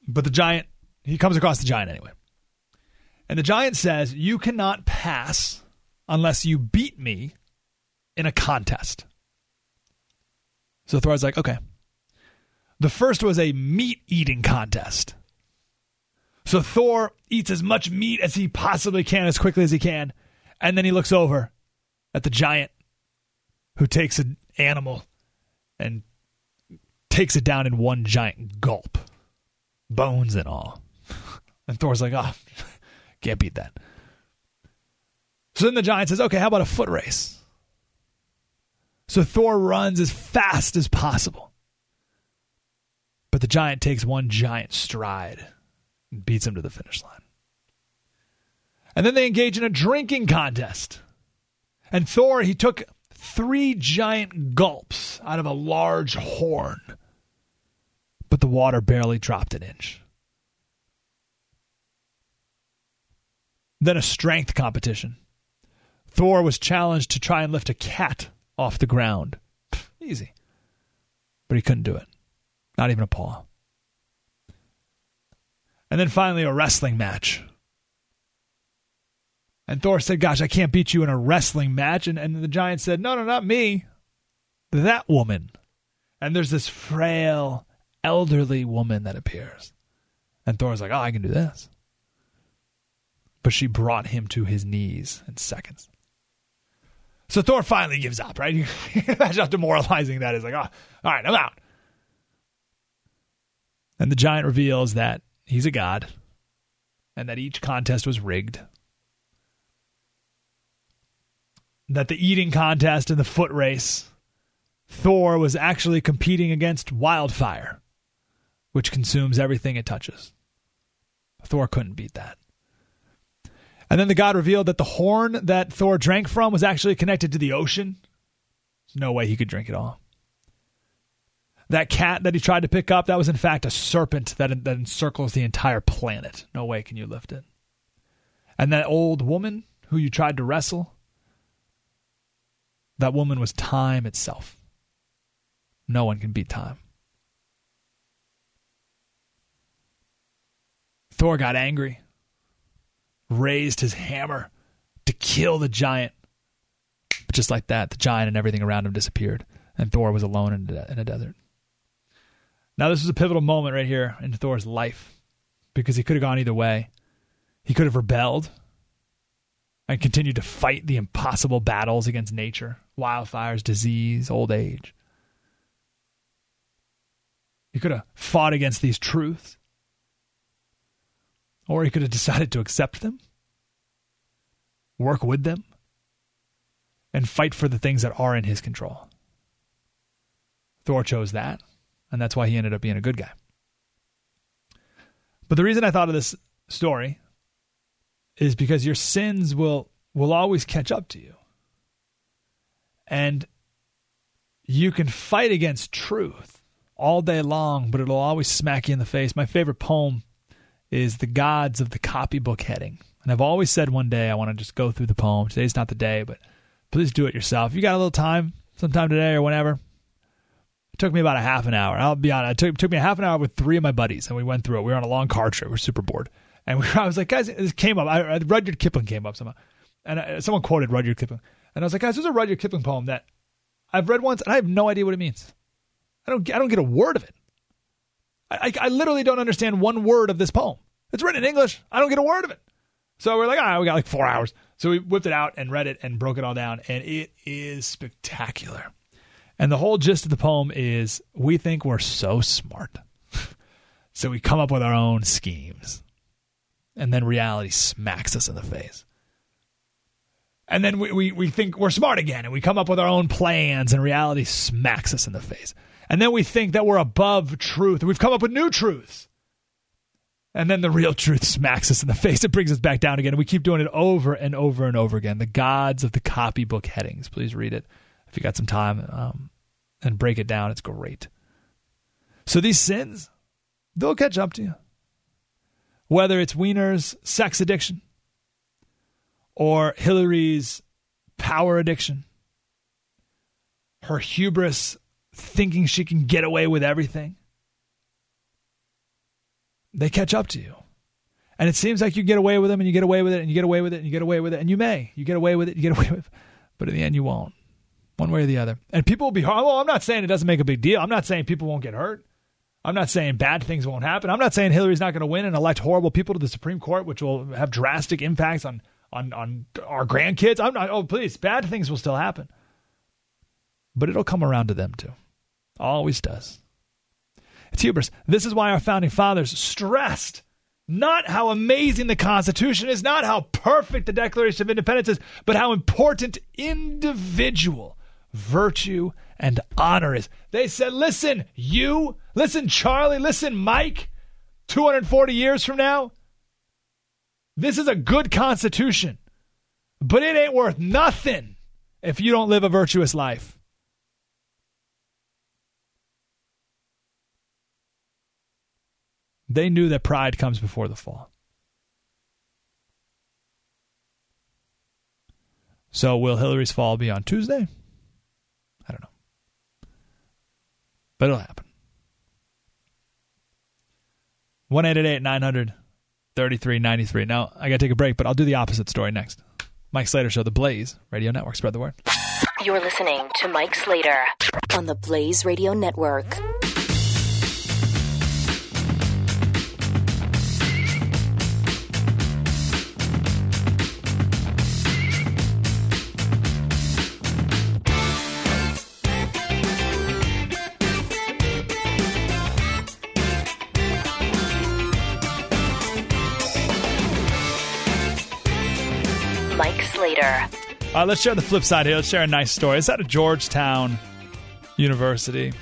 but the giant he comes across the giant anyway. And the giant says, You cannot pass unless you beat me in a contest. So Thor's like, Okay. The first was a meat eating contest. So Thor eats as much meat as he possibly can as quickly as he can. And then he looks over at the giant who takes an animal and takes it down in one giant gulp, bones and all. And Thor's like, oh, can't beat that. So then the giant says, okay, how about a foot race? So Thor runs as fast as possible. But the giant takes one giant stride and beats him to the finish line. And then they engage in a drinking contest. And Thor, he took three giant gulps out of a large horn, but the water barely dropped an inch. Then a strength competition. Thor was challenged to try and lift a cat off the ground. Easy. But he couldn't do it. Not even a paw. And then finally, a wrestling match. And Thor said, Gosh, I can't beat you in a wrestling match. And, and the giant said, No, no, not me. that woman. And there's this frail, elderly woman that appears. And Thor's like, oh, I can do this. But she brought him to his knees in seconds. So Thor finally gives up, right? Imagine how demoralizing that is. Like, oh, all right, I'm out. And the giant reveals that he's a god and that each contest was rigged. That the eating contest and the foot race, Thor was actually competing against wildfire, which consumes everything it touches. Thor couldn't beat that. And then the god revealed that the horn that Thor drank from was actually connected to the ocean. There's no way he could drink it all. That cat that he tried to pick up, that was in fact a serpent that, that encircles the entire planet. No way can you lift it. And that old woman who you tried to wrestle, that woman was time itself. No one can beat time. Thor got angry, raised his hammer to kill the giant. But just like that, the giant and everything around him disappeared, and Thor was alone in a, in a desert. Now, this is a pivotal moment right here in Thor's life because he could have gone either way. He could have rebelled and continued to fight the impossible battles against nature, wildfires, disease, old age. He could have fought against these truths. Or he could have decided to accept them, work with them, and fight for the things that are in his control. Thor chose that and that's why he ended up being a good guy. But the reason I thought of this story is because your sins will will always catch up to you. And you can fight against truth all day long, but it'll always smack you in the face. My favorite poem is The Gods of the Copybook Heading. And I've always said one day I want to just go through the poem. Today's not the day, but please do it yourself. You got a little time, sometime today or whenever, It took me about a half an hour. I'll be honest. It took, took me a half an hour with three of my buddies, and we went through it. We were on a long car trip. We are super bored. And we, I was like, guys, this came up. I, Rudyard Kipling came up somehow. And I, someone quoted Rudyard Kipling. And I was like, guys, there's a Rudyard Kipling poem that I've read once, and I have no idea what it means. I don't, I don't get a word of it. I, I, literally don't understand one word of this poem. It's written in English. I don't get a word of it. So we're like, ah, we got like four hours. So we whipped it out and read it and broke it all down, and it is spectacular. And the whole gist of the poem is we think we're so smart. so we come up with our own schemes. And then reality smacks us in the face. And then we, we, we think we're smart again and we come up with our own plans and reality smacks us in the face. And then we think that we're above truth we've come up with new truths. And then the real truth smacks us in the face. It brings us back down again. And we keep doing it over and over and over again. The gods of the copybook headings. Please read it if you got some time um, and break it down. It's great. So these sins, they'll catch up to you. Whether it's Weiner's sex addiction or Hillary's power addiction, her hubris thinking she can get away with everything, they catch up to you. And it seems like you get away with them and you get away with it and you get away with it and you get away with it and you may. You get away with it, you get away with it. But in the end, you won't one way or the other. And people will be hurt. Well, I'm not saying it doesn't make a big deal. I'm not saying people won't get hurt. I'm not saying bad things won't happen. I'm not saying Hillary's not going to win and elect horrible people to the Supreme Court, which will have drastic impacts on on on our grandkids. I'm not. Oh, please, bad things will still happen, but it'll come around to them too. Always does. It's hubris. This is why our founding fathers stressed not how amazing the Constitution is, not how perfect the Declaration of Independence is, but how important individual virtue, and honor is. They said, listen, you, listen, Charlie, listen, Mike, 240 years from now, this is a good constitution, but it ain't worth nothing if you don't live a virtuous life. They knew that pride comes before the fall. So, will Hillary's fall be on Tuesday? I don't know. But it'll happen. 1 900 3393. Now, I got to take a break, but I'll do the opposite story next. Mike Slater Show, The Blaze Radio Network. Spread the word. You're listening to Mike Slater on the Blaze Radio Network. Mike Slater. Uh, let's share the flip side here. Let's share a nice story. It's out of Georgetown University.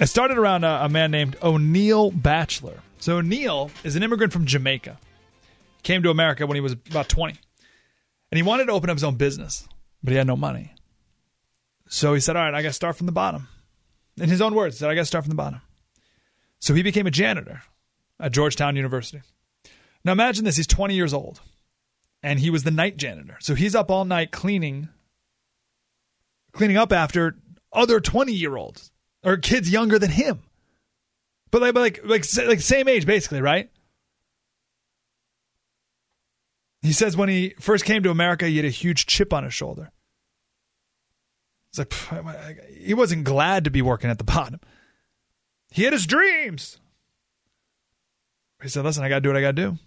It started around a, a man named O'Neill Batchelor. So O'Neill is an immigrant from Jamaica. Came to America when he was about 20. And he wanted to open up his own business, but he had no money. So he said, All right, I got to start from the bottom. In his own words, he said, I got to start from the bottom. So he became a janitor at Georgetown University. Now imagine this he's 20 years old and he was the night janitor. So he's up all night cleaning cleaning up after other 20-year-olds or kids younger than him. But like like like like same age basically, right? He says when he first came to America, he had a huge chip on his shoulder. It's like he wasn't glad to be working at the bottom. He had his dreams. He said, "Listen, I got to do what I got to do."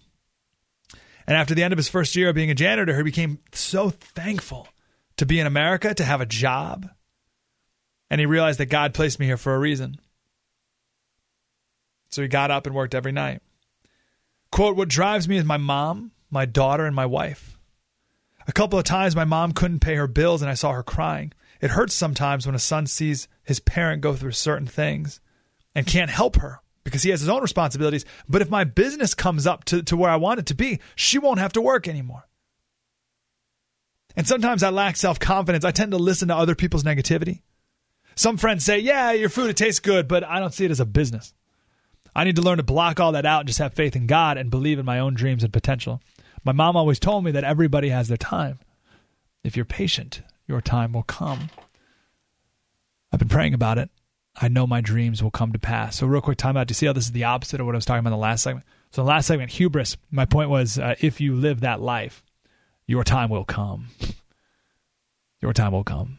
And after the end of his first year of being a janitor, he became so thankful to be in America, to have a job. And he realized that God placed me here for a reason. So he got up and worked every night. Quote, What drives me is my mom, my daughter, and my wife. A couple of times my mom couldn't pay her bills and I saw her crying. It hurts sometimes when a son sees his parent go through certain things and can't help her because he has his own responsibilities. But if my business comes up to, to where I want it to be, she won't have to work anymore. And sometimes I lack self confidence. I tend to listen to other people's negativity. Some friends say, Yeah, your food, it tastes good, but I don't see it as a business. I need to learn to block all that out and just have faith in God and believe in my own dreams and potential. My mom always told me that everybody has their time. If you're patient, your time will come. I've been praying about it. I know my dreams will come to pass. So, real quick time out. Do you see how this is the opposite of what I was talking about in the last segment? So, the last segment, hubris. My point was uh, if you live that life, your time will come. Your time will come.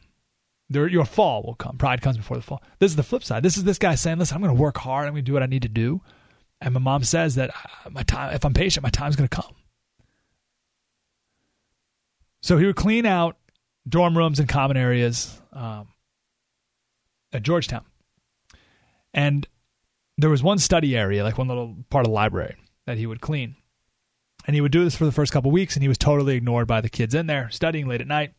Your fall will come. Pride comes before the fall. This is the flip side. This is this guy saying, "Listen, I'm going to work hard. I'm going to do what I need to do." And my mom says that uh, my time, if I'm patient, my time's going to come. So he would clean out dorm rooms and common areas um, at Georgetown. And there was one study area, like one little part of the library, that he would clean. And he would do this for the first couple weeks, and he was totally ignored by the kids in there studying late at night.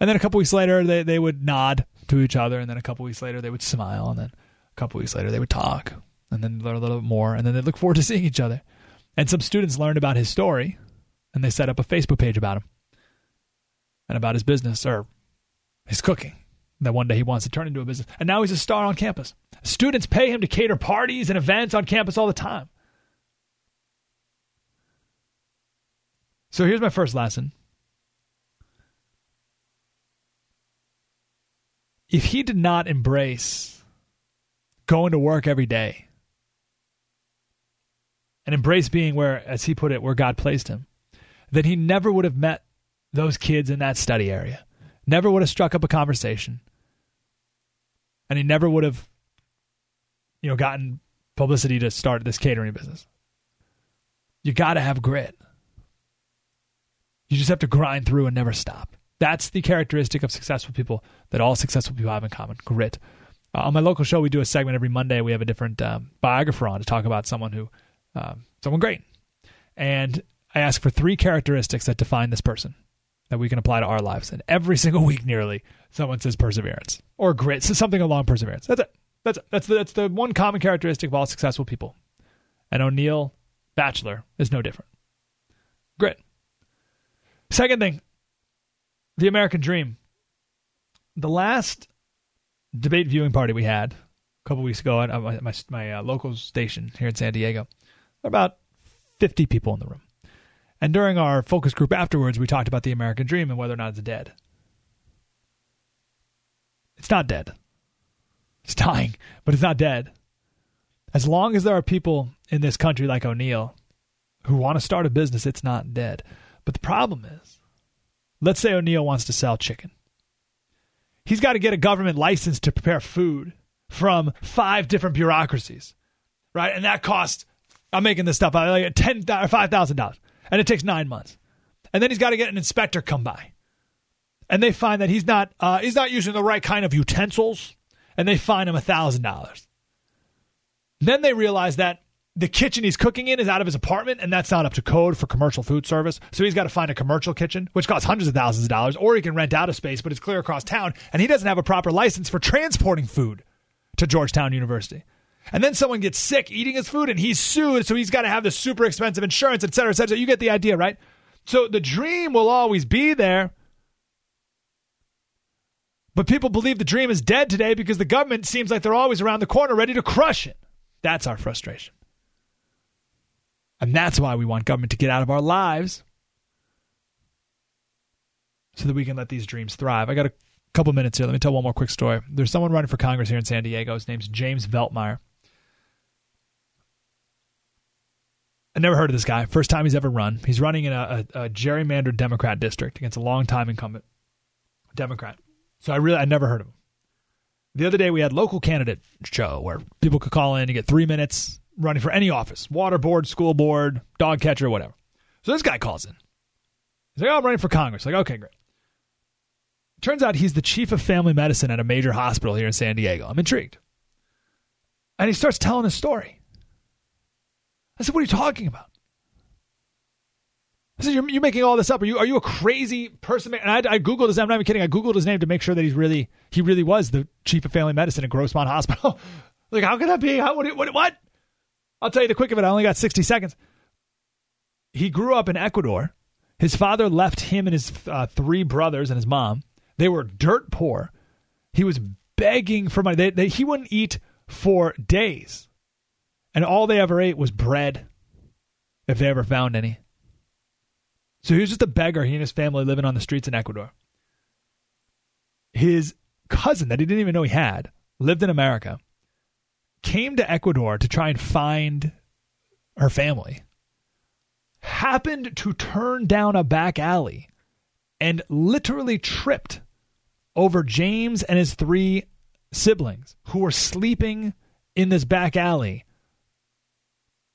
And then a couple weeks later, they, they would nod to each other, and then a couple weeks later, they would smile, and then a couple weeks later, they would talk, and then learn a little bit more, and then they'd look forward to seeing each other. And some students learned about his story, and they set up a Facebook page about him and about his business or his cooking that one day he wants to turn into a business. And now he's a star on campus. Students pay him to cater parties and events on campus all the time. So here's my first lesson. If he did not embrace going to work every day and embrace being where, as he put it, where God placed him, then he never would have met those kids in that study area, never would have struck up a conversation, and he never would have, you know, gotten publicity to start this catering business. You got to have grit. You just have to grind through and never stop. That's the characteristic of successful people that all successful people have in common grit. Uh, on my local show, we do a segment every Monday. We have a different um, biographer on to talk about someone who, um, someone great. And I ask for three characteristics that define this person that we can apply to our lives. And every single week, nearly, someone says perseverance or grit, so something along perseverance. That's it. That's. That's the, that's the one common characteristic of all successful people. And O'Neill Batchelor is no different. Grit. Second thing, the American dream. The last debate viewing party we had a couple weeks ago at my, my, my uh, local station here in San Diego, about 50 people in the room. And during our focus group afterwards, we talked about the American dream and whether or not it's dead. It's not dead. It's dying, but it's not dead. As long as there are people in this country like O'Neill who want to start a business, it's not dead. But the problem is, let's say O'Neill wants to sell chicken. he's got to get a government license to prepare food from five different bureaucracies, right? And that costs, I'm making this stuff like ten or five thousand dollars, and it takes nine months. And then he's got to get an inspector come by, and they find that he's not uh, he's not using the right kind of utensils, and they fine him a thousand dollars. Then they realize that the kitchen he's cooking in is out of his apartment, and that's not up to code for commercial food service. So he's got to find a commercial kitchen, which costs hundreds of thousands of dollars, or he can rent out a space, but it's clear across town, and he doesn't have a proper license for transporting food to Georgetown University. And then someone gets sick eating his food, and he's sued, so he's got to have this super expensive insurance, et cetera, et cetera. You get the idea, right? So the dream will always be there. But people believe the dream is dead today because the government seems like they're always around the corner ready to crush it. That's our frustration. And that's why we want government to get out of our lives so that we can let these dreams thrive. I got a couple minutes here. Let me tell one more quick story. There's someone running for Congress here in San Diego. His name's James Veltmeyer. I never heard of this guy. First time he's ever run. He's running in a, a, a gerrymandered Democrat district against a longtime incumbent Democrat. So I really I never heard of him. The other day we had local candidate show where people could call in, you get three minutes running for any office, water board, school board, dog catcher, whatever. So this guy calls in. He's like, oh, I'm running for Congress. Like, okay, great. Turns out he's the chief of family medicine at a major hospital here in San Diego. I'm intrigued. And he starts telling his story. I said, What are you talking about? I said, You're, you're making all this up. Are you are you a crazy person? And I, I googled his name. I'm not even kidding. I googled his name to make sure that he's really he really was the chief of family medicine at Grossmont Hospital. like, how could that be? How what, what what? I'll tell you the quick of it. I only got 60 seconds. He grew up in Ecuador. His father left him and his uh, three brothers and his mom. They were dirt poor. He was begging for money. They, they, he wouldn't eat for days. And all they ever ate was bread, if they ever found any. So he was just a beggar, he and his family living on the streets in Ecuador. His cousin, that he didn't even know he had, lived in America, came to Ecuador to try and find her family, happened to turn down a back alley and literally tripped over James and his three siblings who were sleeping in this back alley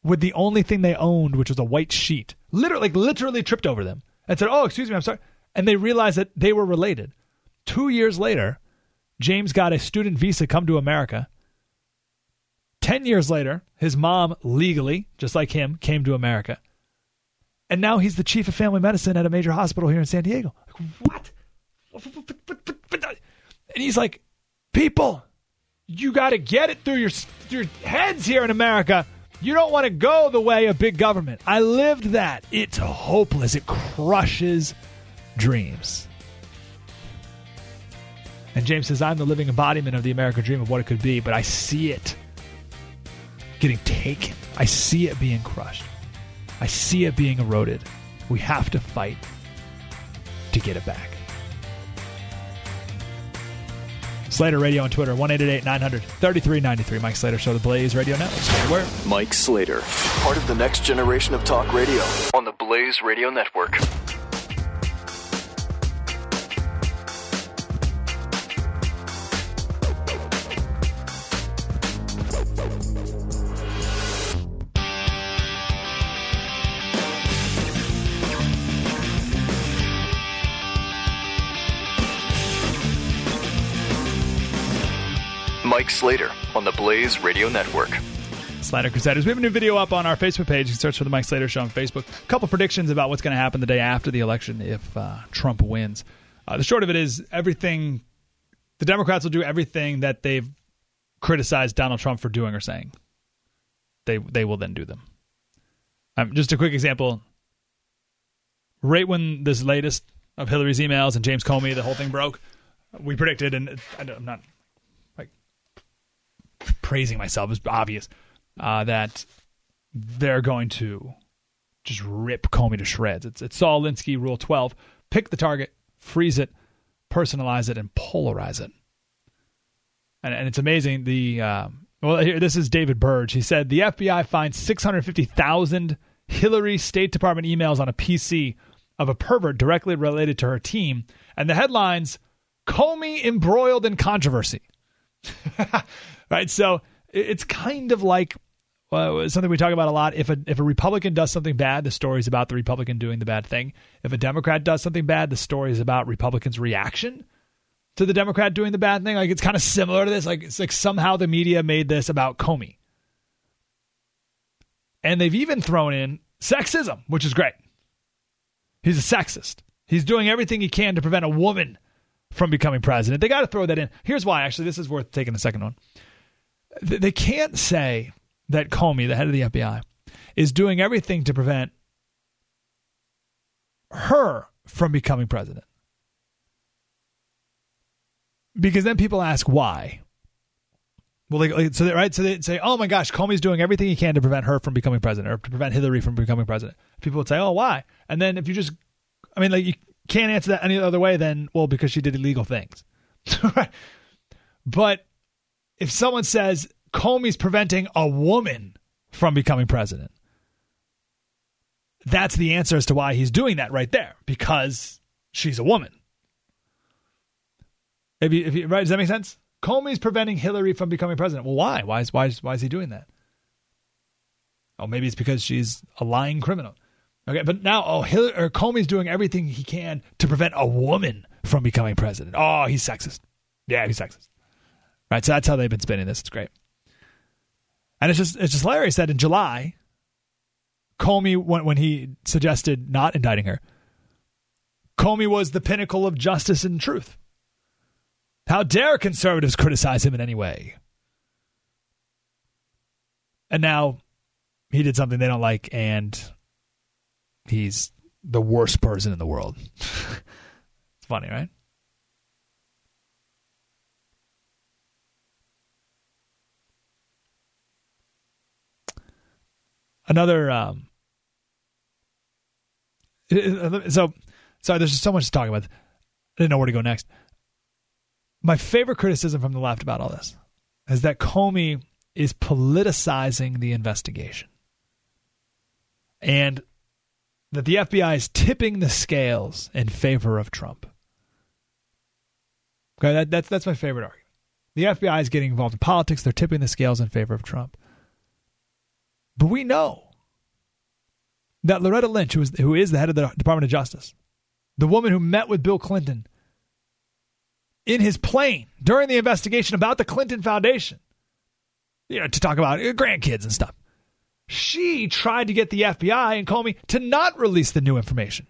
with the only thing they owned, which was a white sheet. Literally, like literally tripped over them and said, "Oh, excuse me, I'm sorry." And they realized that they were related. Two years later, James got a student visa, come to America. Ten years later, his mom legally, just like him, came to America. And now he's the chief of family medicine at a major hospital here in San Diego. Like, what? And he's like, people, you got to get it through your, your heads here in America. You don't want to go the way of big government. I lived that. It's hopeless. It crushes dreams. And James says, I'm the living embodiment of the American dream of what it could be, but I see it getting taken. I see it being crushed. I see it being eroded. We have to fight to get it back. Slater Radio on Twitter, 1 900 3393. Mike Slater Show, the Blaze Radio Network. Where? Mike Slater, part of the next generation of talk radio on the Blaze Radio Network. Mike Slater on the Blaze Radio Network. Slater Crusaders. We have a new video up on our Facebook page. You can search for the Mike Slater Show on Facebook. A couple predictions about what's going to happen the day after the election if uh, Trump wins. Uh, the short of it is everything. The Democrats will do everything that they've criticized Donald Trump for doing or saying. They they will then do them. Um, just a quick example. Right when this latest of Hillary's emails and James Comey, the whole thing broke, we predicted, and I'm not praising myself. It's obvious uh, that they're going to just rip Comey to shreds. It's, it's Saul Alinsky Rule 12. Pick the target, freeze it, personalize it, and polarize it. And, and it's amazing. The uh, well, here this is David Burge. He said the FBI finds 650,000 Hillary State Department emails on a PC of a pervert directly related to her team, and the headlines Comey embroiled in controversy. right? So it's kind of like well, something we talk about a lot. If a if a Republican does something bad, the story is about the Republican doing the bad thing. If a Democrat does something bad, the story is about Republicans' reaction to the Democrat doing the bad thing. Like it's kind of similar to this. Like it's like somehow the media made this about Comey, and they've even thrown in sexism, which is great. He's a sexist. He's doing everything he can to prevent a woman from becoming president. They got to throw that in. Here's why. Actually, this is worth taking a second one. They can't say that Comey, the head of the FBI, is doing everything to prevent her from becoming president. Because then people ask why. Well, like, so they, right, so they say, "Oh my gosh, Comey's doing everything he can to prevent her from becoming president, or to prevent Hillary from becoming president." People would say, "Oh, why?" And then if you just, I mean, like you can't answer that any other way than, well, because she did illegal things, right? But if someone says Comey's preventing a woman from becoming president. That's the answer as to why he's doing that right there, because she's a woman. If you, if you, right, does that make sense? Comey's preventing Hillary from becoming president. Well, why? Why is, why is, why is he doing that? Oh, maybe it's because she's a lying criminal. Okay, but now, oh, Hillary, or Comey's doing everything he can to prevent a woman from becoming president. Oh, he's sexist. Yeah, he's sexist. Right, so that's how they've been spinning this. It's great. And it's just it's just hilarious that in July, Comey when when he suggested not indicting her, Comey was the pinnacle of justice and truth. How dare conservatives criticize him in any way? And now he did something they don't like, and he's the worst person in the world. it's funny, right? Another um so sorry there's just so much to talk about. I didn't know where to go next. My favorite criticism from the left about all this is that comey is politicizing the investigation and that the fbi is tipping the scales in favor of trump. Okay that, that's, that's my favorite argument. The fbi is getting involved in politics. They're tipping the scales in favor of trump but we know that Loretta Lynch, who is, who is the head of the Department of Justice, the woman who met with Bill Clinton in his plane during the investigation about the Clinton Foundation, you know, to talk about uh, grandkids and stuff, she tried to get the FBI and Comey to not release the new information.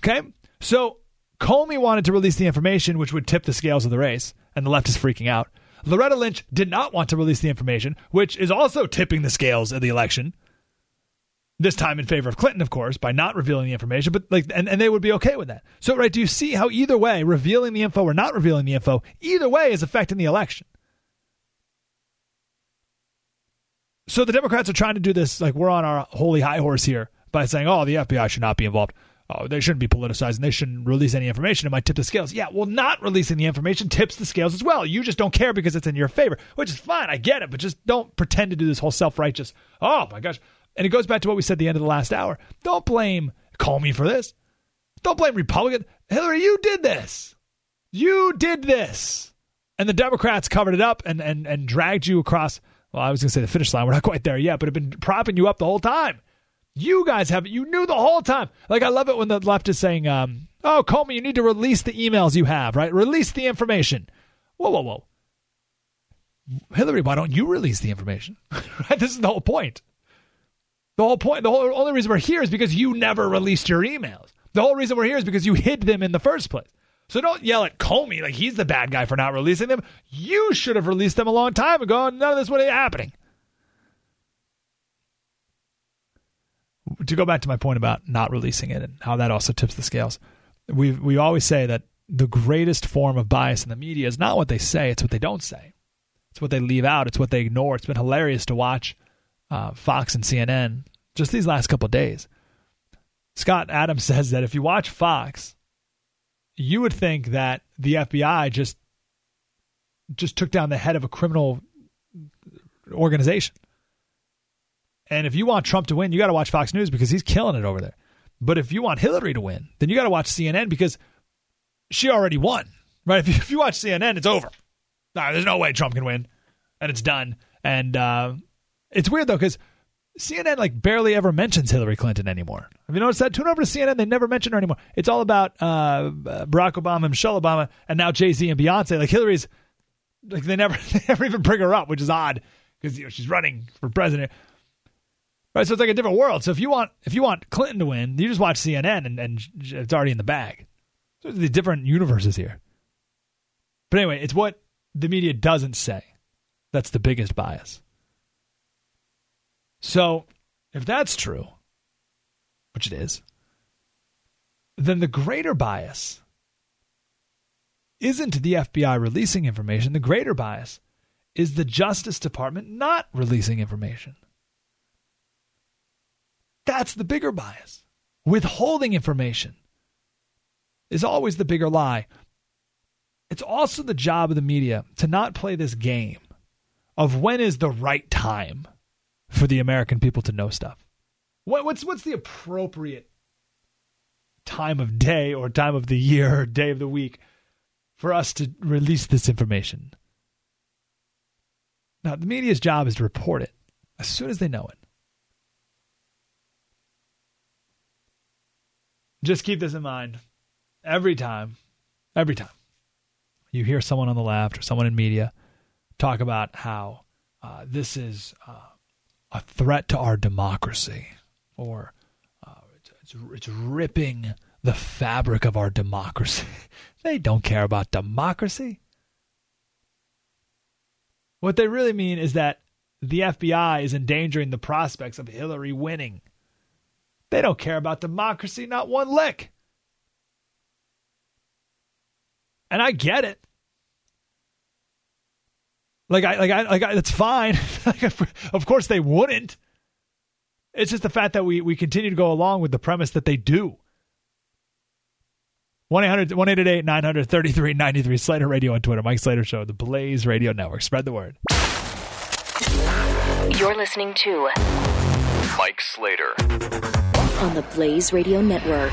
Okay? So Comey wanted to release the information, which would tip the scales of the race, and the left is freaking out. Loretta Lynch did not want to release the information, which is also tipping the scales of the election. This time in favor of Clinton, of course, by not revealing the information, but like, and, and they would be okay with that. So, right, do you see how either way, revealing the info or not revealing the info, either way is affecting the election? So the Democrats are trying to do this, like we're on our holy high horse here by saying, oh, the FBI should not be involved oh, they shouldn't be politicized and they shouldn't release any information. It might tip the scales. Yeah, well, not releasing the information tips the scales as well. You just don't care because it's in your favor, which is fine. I get it, but just don't pretend to do this whole self righteous. Oh my gosh! And it goes back to what we said at the end of the last hour. Don't blame Comey for this. Don't blame Republican Hillary. You did this. You did this, and the Democrats covered it up and and and dragged you across. Well, I was going to say the finish line. We're not quite there yet, but have been propping you up the whole time. You guys have you knew the whole time. Like I love it when the left is saying, um, "Oh, Comey, you need to release the emails you have, right? Release the information." Whoa, whoa, whoa. Hillary, why don't you release the information? right? This is the whole point. The whole point, the whole only reason we're here is because you never released your emails. The whole reason we're here is because you hid them in the first place. So don't yell at Comey like he's the bad guy for not releasing them. You should have released them a long time ago, and none of this would be happening. To go back to my point about not releasing it and how that also tips the scales, we we always say that the greatest form of bias in the media is not what they say; it's what they don't say. It's what they leave out. It's what they ignore. It's been hilarious to watch uh, Fox and CNN just these last couple days. Scott Adams says that if you watch Fox, you would think that the FBI just just took down the head of a criminal organization. And if you want Trump to win, you got to watch Fox News because he's killing it over there. But if you want Hillary to win, then you got to watch CNN because she already won. Right? If you, if you watch CNN, it's over. Nah, there's no way Trump can win, and it's done. And uh, it's weird though because CNN like barely ever mentions Hillary Clinton anymore. Have you noticed that? Tune over to CNN; they never mention her anymore. It's all about uh, Barack Obama and Michelle Obama, and now Jay Z and Beyonce. Like Hillary's, like they never, they never even bring her up, which is odd because you know she's running for president. Right, so it's like a different world. So if you want if you want Clinton to win, you just watch CNN and, and it's already in the bag. So the different universes here. But anyway, it's what the media doesn't say. That's the biggest bias. So if that's true, which it is, then the greater bias isn't the FBI releasing information. The greater bias is the Justice Department not releasing information. That's the bigger bias. Withholding information is always the bigger lie. It's also the job of the media to not play this game of when is the right time for the American people to know stuff. What, what's what's the appropriate time of day or time of the year or day of the week for us to release this information? Now, the media's job is to report it as soon as they know it. Just keep this in mind every time, every time you hear someone on the left or someone in media talk about how uh, this is uh, a threat to our democracy or uh, it's, it's ripping the fabric of our democracy. they don't care about democracy. What they really mean is that the FBI is endangering the prospects of Hillary winning. They don't care about democracy, not one lick. And I get it. Like I like I like I, that's fine. of course they wouldn't. It's just the fact that we we continue to go along with the premise that they do. 1 800 188 933 93 Slater Radio on Twitter. Mike Slater Show, the Blaze Radio Network. Spread the word. You're listening to Mike Slater on the Blaze Radio Network.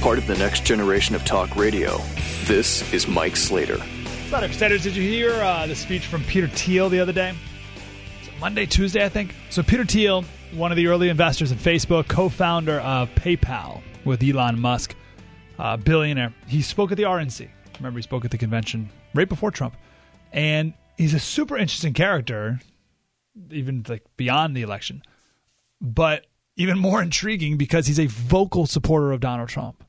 Part of the next generation of talk radio. This is Mike Slater. Slater Crusaders, did you hear uh, the speech from Peter Thiel the other day? Monday, Tuesday, I think. So Peter Thiel, one of the early investors in Facebook, co-founder of PayPal with Elon Musk, uh, billionaire. He spoke at the RNC. Remember, he spoke at the convention right before Trump, and he's a super interesting character, even like beyond the election, but even more intriguing because he's a vocal supporter of Donald Trump.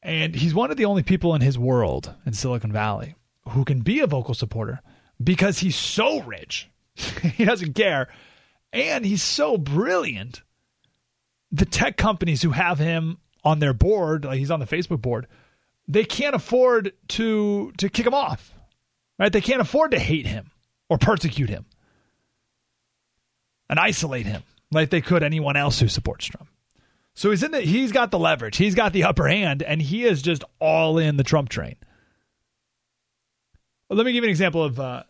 And he's one of the only people in his world in Silicon Valley who can be a vocal supporter because he's so rich. he doesn't care. And he's so brilliant. The tech companies who have him on their board, like he's on the Facebook board, they can't afford to to kick him off. Right? They can't afford to hate him or persecute him and isolate him like they could anyone else who supports Trump. So he's in the he's got the leverage. He's got the upper hand and he is just all in the Trump train. Let me give you an example of uh,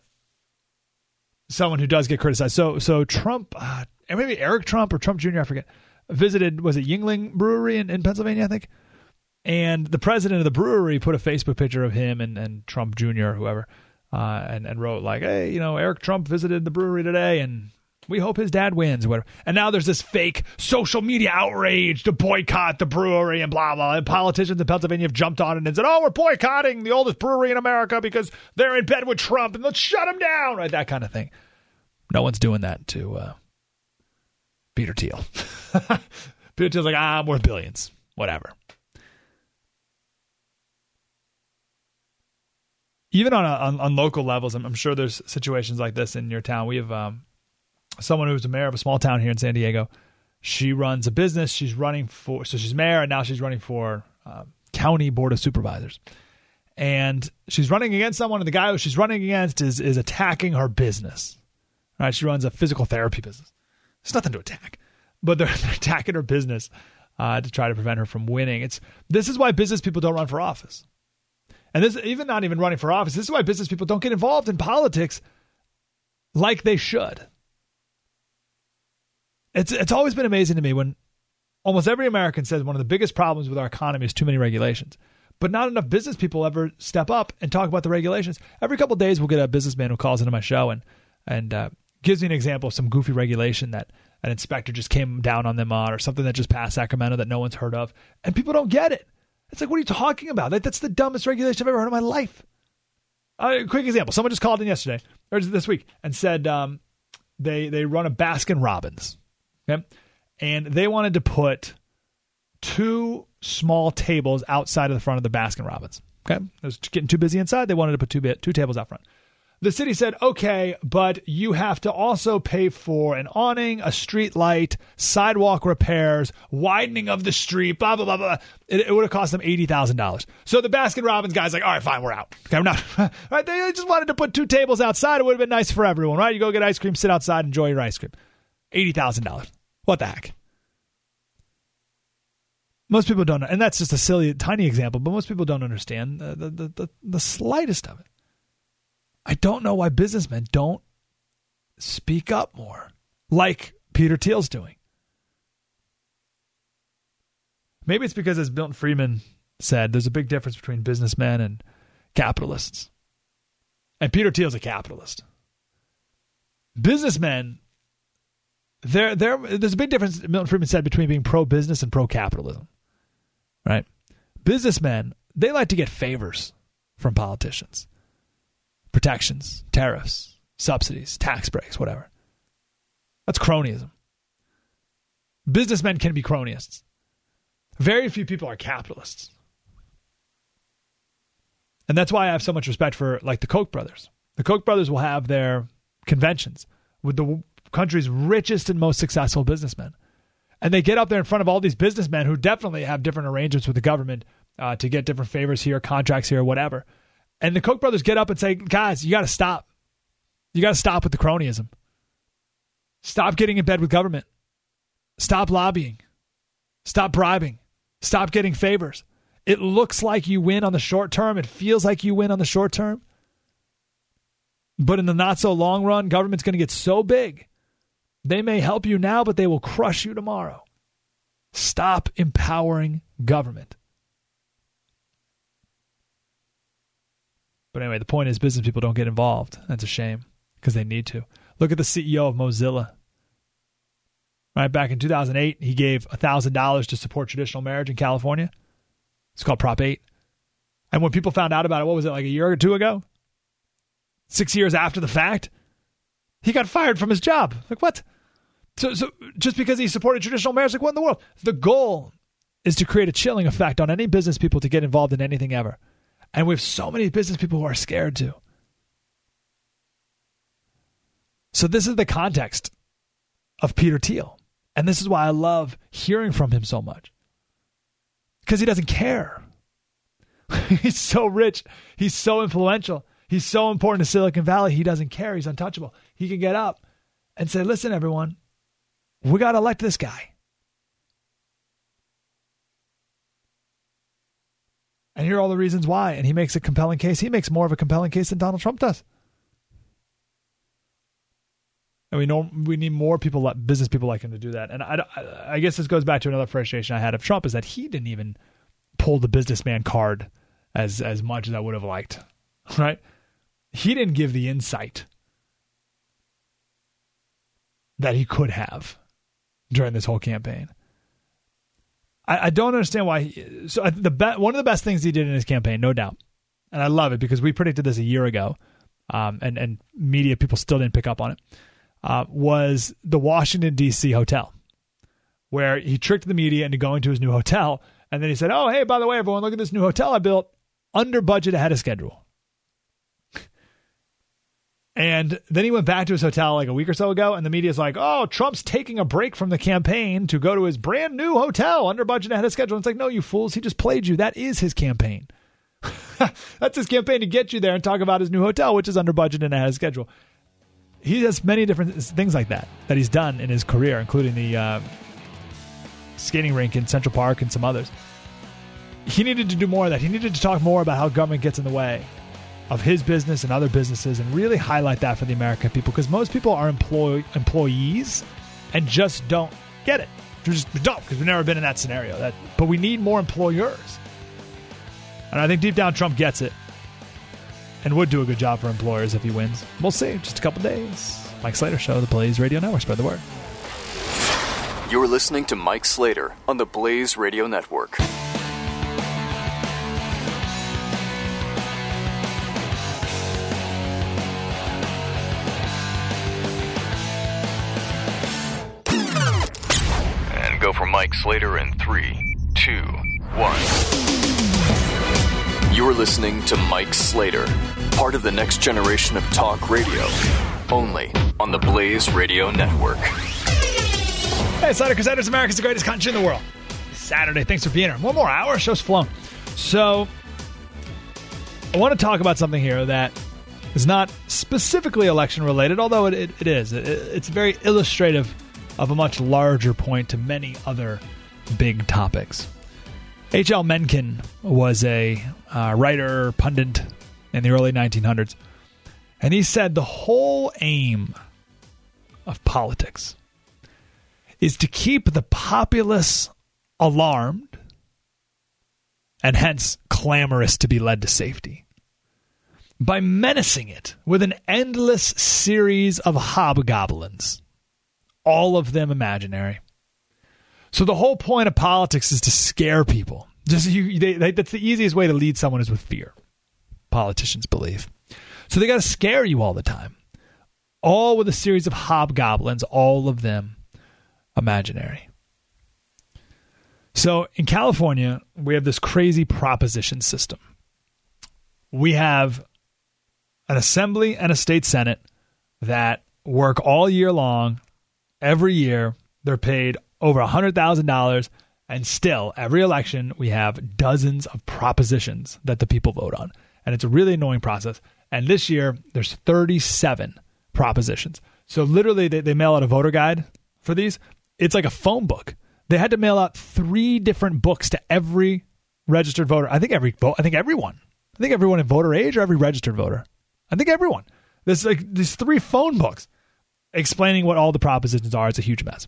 someone who does get criticized. So, so Trump, uh, maybe Eric Trump or Trump Jr. I forget. Visited was it Yuengling Brewery in, in Pennsylvania, I think. And the president of the brewery put a Facebook picture of him and, and Trump Jr. or whoever, uh, and and wrote like, "Hey, you know, Eric Trump visited the brewery today, and we hope his dad wins." Whatever. And now there's this fake social media outrage to boycott the brewery and blah blah. And politicians in Pennsylvania have jumped on it and said, "Oh, we're boycotting the oldest brewery in America because they're in bed with Trump, and let's shut him down." Right, that kind of thing. No one's doing that to uh, Peter Thiel. Peter Thiel's like, "Ah, I'm worth billions, whatever." Even on, a, on on local levels, I'm, I'm sure there's situations like this in your town. We have um, someone who's the mayor of a small town here in San Diego. She runs a business. She's running for, so she's mayor, and now she's running for uh, county board of supervisors. And she's running against someone, and the guy who she's running against is is attacking her business. Right? She runs a physical therapy business. There's nothing to attack, but they're, they're attacking her business uh, to try to prevent her from winning. It's this is why business people don't run for office, and this even not even running for office. This is why business people don't get involved in politics like they should. It's it's always been amazing to me when almost every American says one of the biggest problems with our economy is too many regulations. But not enough business people ever step up and talk about the regulations. Every couple days, we'll get a businessman who calls into my show and and uh, gives me an example of some goofy regulation that an inspector just came down on them on, or something that just passed Sacramento that no one's heard of, and people don't get it. It's like, what are you talking about? Like, that's the dumbest regulation I've ever heard in my life. Uh, quick example: someone just called in yesterday or this week and said um, they they run a Baskin Robbins, okay, and they wanted to put two small tables outside of the front of the Baskin Robbins. Okay, it was getting too busy inside. They wanted to put two two tables out front. The city said, okay, but you have to also pay for an awning, a street light, sidewalk repairs, widening of the street, blah, blah, blah, blah. It, it would have cost them $80,000. So the Baskin Robbins guy's like, all right, fine, we're out. Okay, we're not. right? They just wanted to put two tables outside. It would have been nice for everyone, right? You go get ice cream, sit outside, enjoy your ice cream. $80,000. What the heck? Most people don't. And that's just a silly, tiny example, but most people don't understand the, the, the, the slightest of it. I don't know why businessmen don't speak up more, like Peter Thiel's doing. Maybe it's because, as Milton Friedman said, there's a big difference between businessmen and capitalists. And Peter Thiel's a capitalist. Businessmen, there, there, there's a big difference, Milton Friedman said, between being pro business and pro capitalism. Right? Businessmen, they like to get favors from politicians protections, tariffs, subsidies, tax breaks, whatever. That's cronyism. Businessmen can be cronyists. Very few people are capitalists. And that's why I have so much respect for like the Koch brothers. The Koch brothers will have their conventions with the country's richest and most successful businessmen. And they get up there in front of all these businessmen who definitely have different arrangements with the government uh, to get different favors here, contracts here, whatever. And the Koch brothers get up and say, guys, you got to stop. You got to stop with the cronyism. Stop getting in bed with government. Stop lobbying. Stop bribing. Stop getting favors. It looks like you win on the short term. It feels like you win on the short term. But in the not so long run, government's going to get so big. They may help you now, but they will crush you tomorrow. Stop empowering government. But anyway, the point is business people don't get involved. That's a shame because they need to. Look at the CEO of Mozilla. Right back in 2008, he gave $1,000 to support traditional marriage in California. It's called Prop 8. And when people found out about it, what was it, like a year or two ago? Six years after the fact, he got fired from his job. Like, what? So, so just because he supported traditional marriage, like, what in the world? The goal is to create a chilling effect on any business people to get involved in anything ever. And we have so many business people who are scared to. So, this is the context of Peter Thiel. And this is why I love hearing from him so much. Because he doesn't care. He's so rich. He's so influential. He's so important to Silicon Valley. He doesn't care. He's untouchable. He can get up and say, listen, everyone, we got to elect this guy. And here are all the reasons why. And he makes a compelling case. He makes more of a compelling case than Donald Trump does. And we know we need more people, business people like him to do that. And I, I guess this goes back to another frustration I had of Trump is that he didn't even pull the businessman card as as much as I would have liked. Right? He didn't give the insight that he could have during this whole campaign. I, I don't understand why. He, so the be, one of the best things he did in his campaign, no doubt, and I love it because we predicted this a year ago, um, and and media people still didn't pick up on it. Uh, was the Washington D.C. hotel, where he tricked the media into going to his new hotel, and then he said, "Oh, hey, by the way, everyone, look at this new hotel I built, under budget, ahead of schedule." And then he went back to his hotel like a week or so ago, and the media's like, oh, Trump's taking a break from the campaign to go to his brand new hotel under budget and ahead of schedule. And it's like, no, you fools. He just played you. That is his campaign. That's his campaign to get you there and talk about his new hotel, which is under budget and ahead of schedule. He has many different things like that that he's done in his career, including the uh, skating rink in Central Park and some others. He needed to do more of that. He needed to talk more about how government gets in the way of his business and other businesses and really highlight that for the American people because most people are employ- employees and just don't get it. We just don't because we've never been in that scenario. That, but we need more employers. And I think deep down Trump gets it and would do a good job for employers if he wins. We'll see. Just a couple days. Mike Slater Show, the Blaze Radio Network. Spread the word. You're listening to Mike Slater on the Blaze Radio Network. For Mike Slater in three, two, one. You're listening to Mike Slater, part of the next generation of talk radio, only on the Blaze Radio Network. Hey, Slater Crusaders, America's the greatest country in the world. Saturday. Thanks for being here. One more hour. Show's flown. So, I want to talk about something here that is not specifically election related, although it, it, it is. It, it's very illustrative of a much larger point to many other big topics. H.L. Mencken was a uh, writer, pundit in the early 1900s, and he said the whole aim of politics is to keep the populace alarmed and hence clamorous to be led to safety by menacing it with an endless series of hobgoblins, all of them imaginary. So the whole point of politics is to scare people. Just you, they, they, that's the easiest way to lead someone is with fear. Politicians believe. So they got to scare you all the time, all with a series of hobgoblins, all of them imaginary. So in California, we have this crazy proposition system. We have an assembly and a state senate that work all year long. Every year, they're paid over $100,000. And still, every election, we have dozens of propositions that the people vote on. And it's a really annoying process. And this year, there's 37 propositions. So literally, they, they mail out a voter guide for these. It's like a phone book. They had to mail out three different books to every registered voter. I think every vote. I think everyone. I think everyone in voter age or every registered voter. I think everyone. There's like these three phone books explaining what all the propositions are. It's a huge mess.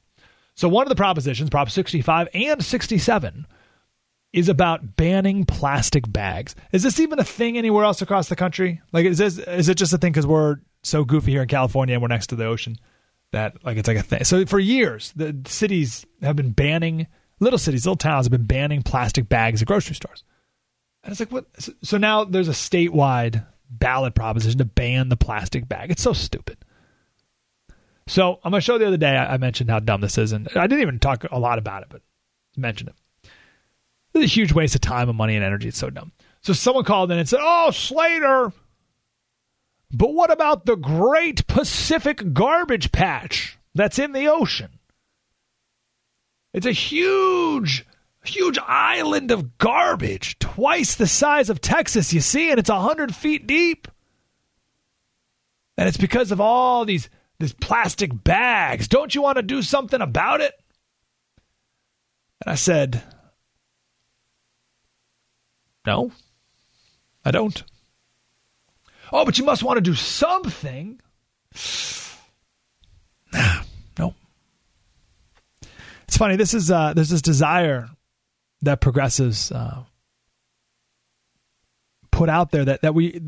So one of the propositions, Prop 65 and 67, is about banning plastic bags. Is this even a thing anywhere else across the country? Like, is this is it just a thing because we're so goofy here in California and we're next to the ocean that like it's like a thing? So for years, the cities have been banning little cities, little towns have been banning plastic bags at grocery stores. And it's like what? So now there's a statewide ballot proposition to ban the plastic bag. It's so stupid. So on my show the other day, I mentioned how dumb this is, and I didn't even talk a lot about it, but mentioned it. It's a huge waste of time and money and energy. It's so dumb. So someone called in and said, "Oh, Slater, but what about the Great Pacific Garbage Patch that's in the ocean? It's a huge." Huge island of garbage, twice the size of Texas, you see, and it's 100 feet deep. And it's because of all these these plastic bags. Don't you want to do something about it? And I said, No, I don't. Oh, but you must want to do something. Nah, no. It's funny. This is uh, there's this desire that progressives uh, put out there that that we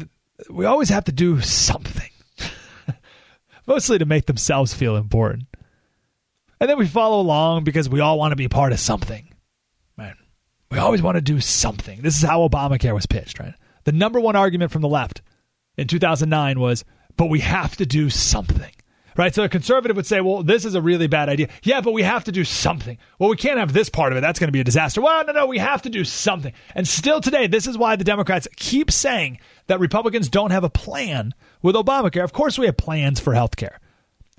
we always have to do something mostly to make themselves feel important. And then we follow along because we all want to be part of something. Man, we always want to do something. This is how Obamacare was pitched, right? The number one argument from the left in 2009 was, but we have to do something. Right? So a conservative would say, well, this is a really bad idea. Yeah, but we have to do something. Well, we can't have this part of it. That's going to be a disaster. Well, no, no, we have to do something. And still today, this is why the Democrats keep saying that Republicans don't have a plan with Obamacare. Of course, we have plans for health care.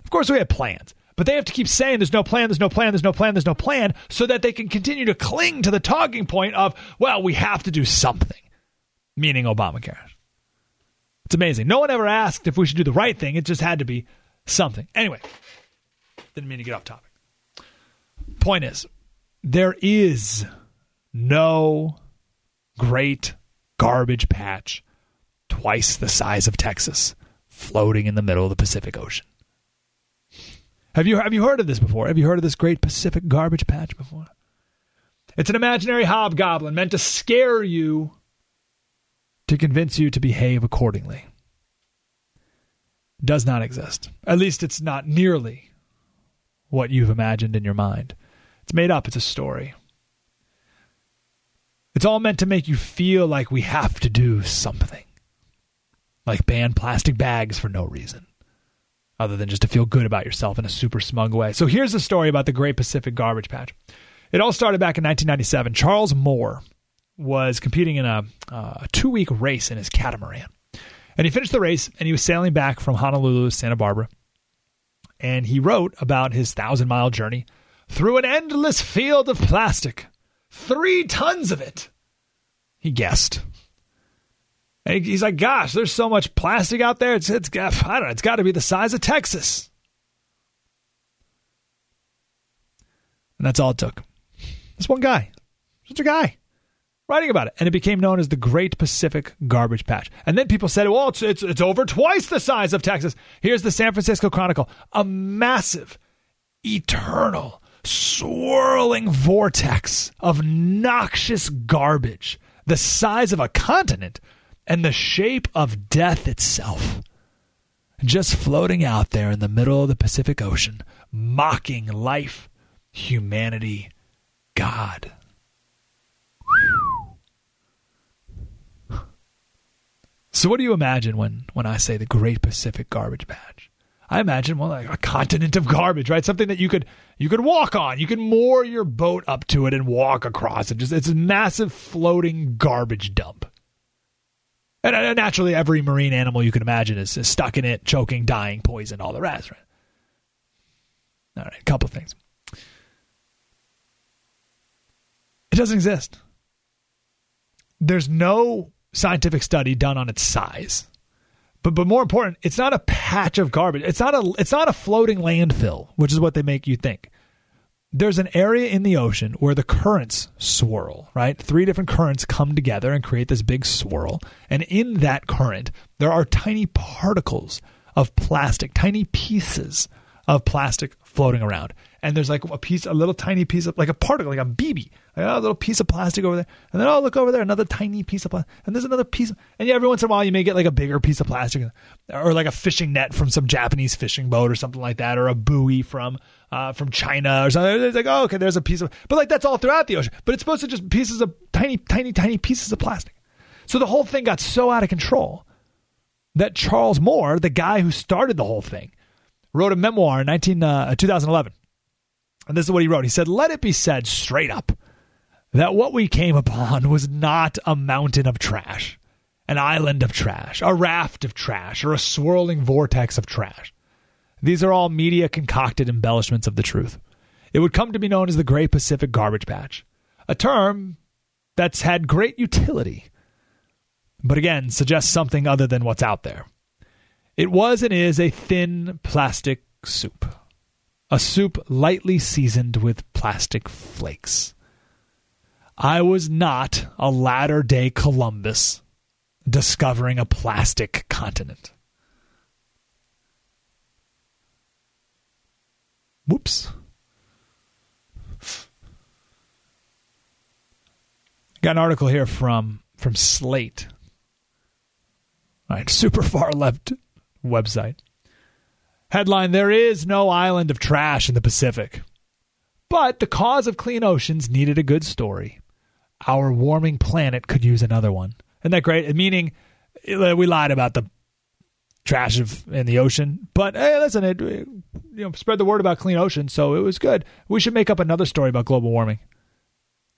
Of course, we have plans. But they have to keep saying there's no plan, there's no plan, there's no plan, there's no plan, so that they can continue to cling to the talking point of, well, we have to do something, meaning Obamacare. It's amazing. No one ever asked if we should do the right thing. It just had to be something. Anyway, didn't mean to get off topic. Point is, there is no great garbage patch twice the size of Texas floating in the middle of the Pacific Ocean. Have you have you heard of this before? Have you heard of this great Pacific garbage patch before? It's an imaginary hobgoblin meant to scare you to convince you to behave accordingly. Does not exist. At least it's not nearly what you've imagined in your mind. It's made up, it's a story. It's all meant to make you feel like we have to do something. Like ban plastic bags for no reason, other than just to feel good about yourself in a super smug way. So here's the story about the Great Pacific Garbage Patch. It all started back in 1997. Charles Moore was competing in a, uh, a two week race in his catamaran. And he finished the race and he was sailing back from Honolulu to Santa Barbara. And he wrote about his thousand mile journey through an endless field of plastic. Three tons of it. He guessed. And he's like, gosh, there's so much plastic out there. It's, it's, I don't know, it's got to be the size of Texas. And that's all it took. This one guy, such a guy, writing about it, and it became known as the Great Pacific Garbage Patch. And then people said, "Well, it's it's, it's over twice the size of Texas." Here's the San Francisco Chronicle: a massive, eternal, swirling vortex of noxious garbage, the size of a continent, and the shape of death itself. Just floating out there in the middle of the Pacific Ocean, mocking life, humanity, God. So, what do you imagine when, when I say the Great Pacific Garbage Patch? I imagine well, like a continent of garbage, right? Something that you could you could walk on. You could moor your boat up to it and walk across it. Just it's a massive floating garbage dump. And, naturally, every marine animal you can imagine is, is stuck in it, choking, dying, poisoned, all the rest. Right? All right, a couple things. It doesn't exist. There's no scientific study done on its size. But but more important, it's not a patch of garbage. It's not a it's not a floating landfill, which is what they make you think. There's an area in the ocean where the currents swirl, right? Three different currents come together and create this big swirl. And in that current, there are tiny particles of plastic, tiny pieces of plastic floating around and there's like a piece, a little tiny piece of like a particle, like a BB, like a little piece of plastic over there, and then oh look over there, another tiny piece of plastic, and there's another piece, and yeah, every once in a while you may get like a bigger piece of plastic, or like a fishing net from some Japanese fishing boat or something like that, or a buoy from uh, from China or something. It's like oh okay, there's a piece of, but like that's all throughout the ocean, but it's supposed to just pieces of tiny, tiny, tiny pieces of plastic. So the whole thing got so out of control that Charles Moore, the guy who started the whole thing, wrote a memoir in 19, uh, 2011 and this is what he wrote. He said, Let it be said straight up that what we came upon was not a mountain of trash, an island of trash, a raft of trash, or a swirling vortex of trash. These are all media concocted embellishments of the truth. It would come to be known as the Great Pacific Garbage Patch, a term that's had great utility, but again suggests something other than what's out there. It was and is a thin plastic soup a soup lightly seasoned with plastic flakes. I was not a latter day Columbus discovering a plastic continent. Whoops. Got an article here from from Slate. All right, super far left website. Headline There is no island of trash in the Pacific. But the cause of clean oceans needed a good story. Our warming planet could use another one. Isn't that great? Meaning, uh, we lied about the trash of in the ocean, but hey, listen, it you know spread the word about clean oceans, so it was good. We should make up another story about global warming.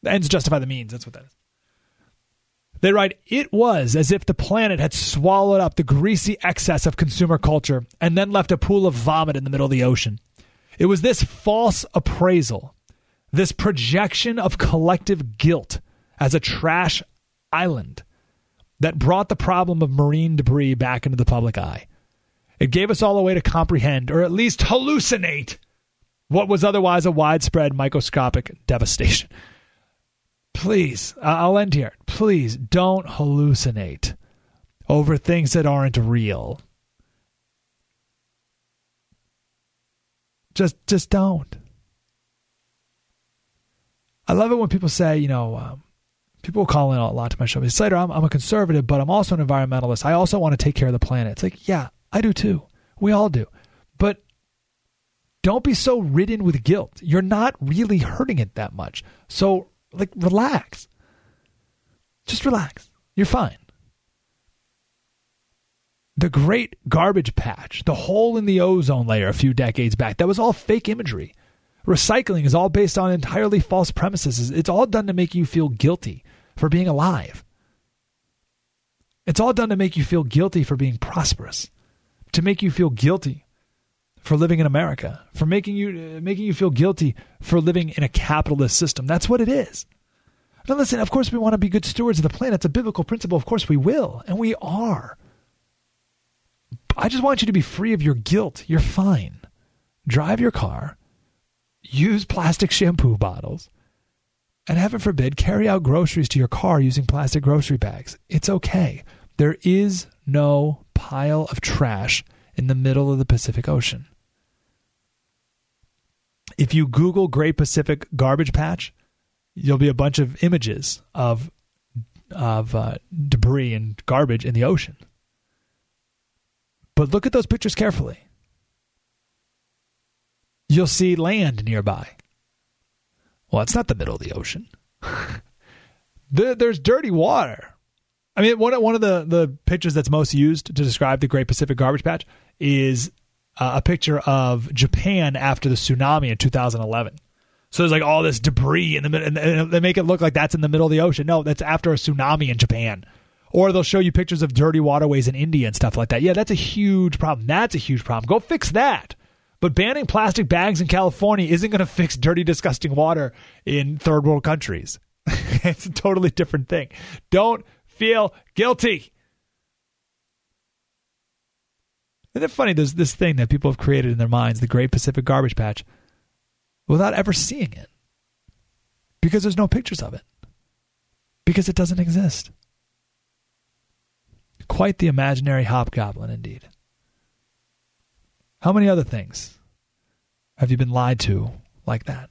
The ends justify the means. That's what that is. They write, It was as if the planet had swallowed up the greasy excess of consumer culture and then left a pool of vomit in the middle of the ocean. It was this false appraisal, this projection of collective guilt as a trash island that brought the problem of marine debris back into the public eye. It gave us all a way to comprehend, or at least hallucinate, what was otherwise a widespread microscopic devastation. Please, I'll end here. Please don't hallucinate over things that aren't real. Just, just don't. I love it when people say, you know, um, people call in a lot to my show. They say, I'm, I'm a conservative, but I'm also an environmentalist. I also want to take care of the planet. It's like, yeah, I do too. We all do. But don't be so ridden with guilt. You're not really hurting it that much. So, like, relax. Just relax. You're fine. The great garbage patch, the hole in the ozone layer a few decades back, that was all fake imagery. Recycling is all based on entirely false premises. It's all done to make you feel guilty for being alive. It's all done to make you feel guilty for being prosperous, to make you feel guilty for living in America, for making you making you feel guilty for living in a capitalist system. That's what it is. Now listen, of course we want to be good stewards of the planet. It's a biblical principle. Of course we will, and we are. I just want you to be free of your guilt. You're fine. Drive your car use plastic shampoo bottles, and heaven forbid, carry out groceries to your car using plastic grocery bags. It's okay. There is no pile of trash in the middle of the Pacific Ocean. If you Google Great Pacific Garbage Patch, you'll be a bunch of images of of uh, debris and garbage in the ocean. But look at those pictures carefully you'll see land nearby. Well, it's not the middle of the ocean. There's dirty water. I mean, one, one of the, the pictures that's most used to describe the Great Pacific Garbage Patch is uh, a picture of Japan after the tsunami in 2011. So there's like all this debris in the middle, and they make it look like that's in the middle of the ocean. No, that's after a tsunami in Japan. Or they'll show you pictures of dirty waterways in India and stuff like that. Yeah, that's a huge problem. That's a huge problem. Go fix that. But banning plastic bags in California isn't going to fix dirty, disgusting water in third world countries. it's a totally different thing. Don't feel guilty. Isn't it funny? There's this thing that people have created in their minds, the Great Pacific Garbage Patch, without ever seeing it. Because there's no pictures of it. Because it doesn't exist. Quite the imaginary hobgoblin, indeed. How many other things have you been lied to like that?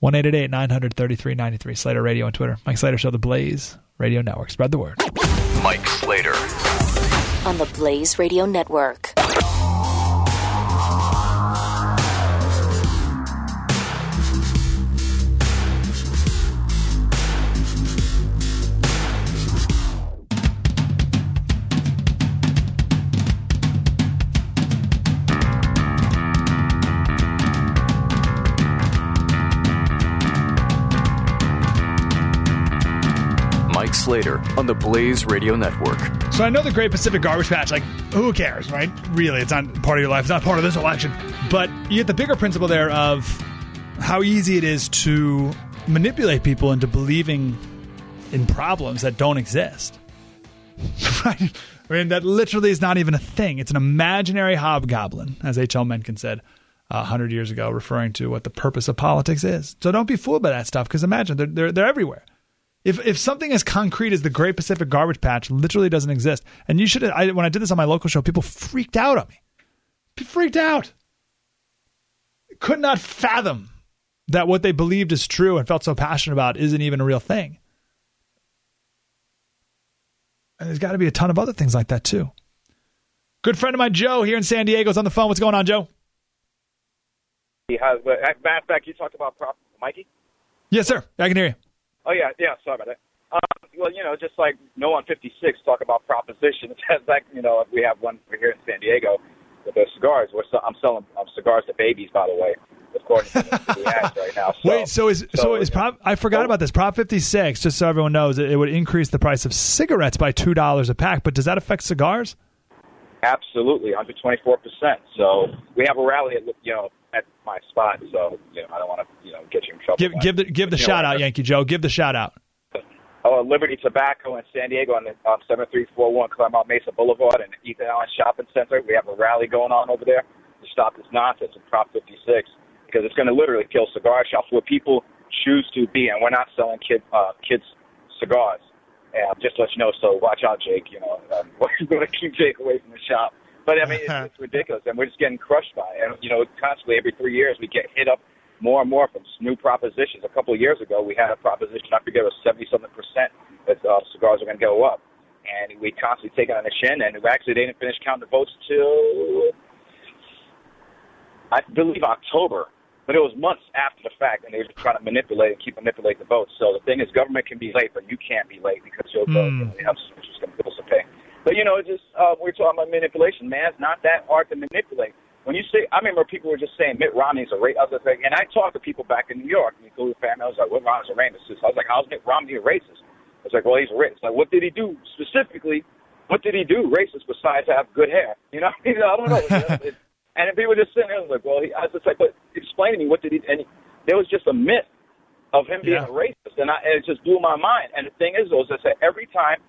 1 900 3393. Slater Radio on Twitter. Mike Slater Show, The Blaze Radio Network. Spread the word. Mike Slater. On the Blaze Radio Network. Mike Slater on the Blaze Radio Network. So I know the Great Pacific Garbage Patch, like, who cares, right? Really, it's not part of your life. It's not part of this election. But you get the bigger principle there of how easy it is to manipulate people into believing in problems that don't exist. right? I mean, that literally is not even a thing. It's an imaginary hobgoblin, as H.L. Mencken said uh, 100 years ago, referring to what the purpose of politics is. So don't be fooled by that stuff, because imagine, they're, they're, they're everywhere. If if something as concrete as the Great Pacific Garbage Patch literally doesn't exist, and you should, I, when I did this on my local show, people freaked out on me. People freaked out. Could not fathom that what they believed is true and felt so passionate about isn't even a real thing. And there's got to be a ton of other things like that too. Good friend of mine, Joe, here in San Diego, is on the phone. What's going on, Joe? Yeah, uh, matter of fact, you talked about prop, Mikey. Yes, sir. I can hear you. Oh yeah, yeah. Sorry about that. Um, well, you know, just like no on 56 talk about propositions. like you know, we have one here in San Diego with the cigars. We're I'm selling um, cigars to babies, by the way. According to the ads right now. So, Wait, so is so, so is prop? I forgot so, about this. Prop 56. Just so everyone knows, it, it would increase the price of cigarettes by two dollars a pack. But does that affect cigars? Absolutely, 124 percent. So we have a rally at you know at my spot. So you know, I don't want to you know get you in trouble. Give give the give the shout out, Yankee Joe. Give the shout out. Oh, Liberty Tobacco in San Diego on the um, seven three four one Clairemont Mesa Boulevard and Ethan Allen Shopping Center. We have a rally going on over there. to stop this nonsense in Prop 56 because it's going to literally kill cigar shops where people choose to be, and we're not selling kid uh, kids cigars. And just to let you know, so watch out, Jake. You know, um, we're going to keep Jake away from the shop. But I mean, it's, it's ridiculous, and we're just getting crushed by it. And you know, constantly every three years we get hit up more and more from new propositions. A couple of years ago, we had a proposition. I forget it was seventy something percent that uh, cigars are going to go up, and we constantly take it on the chin. And we actually didn't finish counting the votes till I believe October, but it was months after the fact, and they were trying to manipulate and keep manipulating the votes. So the thing is, government can be late, but you can't be late because you'll go. Hmm. You have some just going to bills to pay. But you know, it's just uh, we're talking about manipulation, man. It's not that hard to manipulate. When you say, I remember people were just saying Mitt Romney's a racist. Was like, and I talked to people back in New York, and including family. I was like, "What Romney's a racist?" I was like, "How's Mitt Romney a racist?" I was like, "Well, he's a racist." Like, what did he do specifically? What did he do racist besides have good hair? You know, I don't know. and then people just sitting there like, "Well, he, I was just like, but explain to me what did he?" And he, there was just a myth of him being Yeah. a racist, and, I, and it just blew my mind. And the thing is, though, is I said every time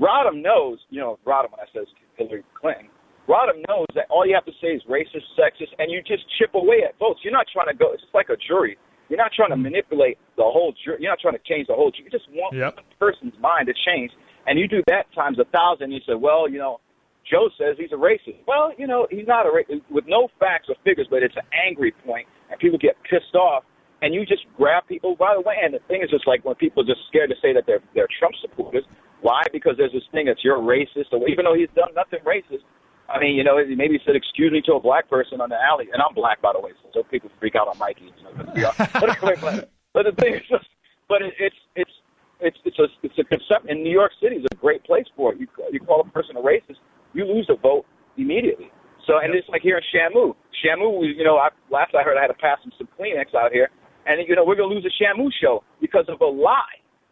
Rodham knows, you know, Rodham I says Hillary Clinton, Rodham knows that all you have to say is racist, sexist, and you just chip away at votes. You're not trying to go. It's just like a jury. You're not trying to mm-hmm. manipulate the whole jury. You're not trying to change the whole jury. You just want Yep. one person's mind to change, and you do that times a thousand. You say, well, you know, Joe says he's a racist. Well, you know, he's not a racist with no facts or figures, but it's an angry point, and people get pissed off, and you just grab people by the way. And the thing is, just like when people are just scared to say that they're they're Trump supporters. Why? Because there's this thing that you're racist, or even though he's done nothing racist. I mean, you know, maybe he said "excuse me" to a black person on the alley, and I'm black, by the way, so, people freak out on Mikey. You know, but, but, the thing is, just, but it, it's it's it's it's a it's a concept. In New York City is a great place for it. You you call a person a racist, you lose a vote immediately. So, and it's like here in Shamu. Shamu, you know, I, last I heard, I had to pass him some Kleenex out here, and you know, we're gonna lose a Shamu show because of a lie.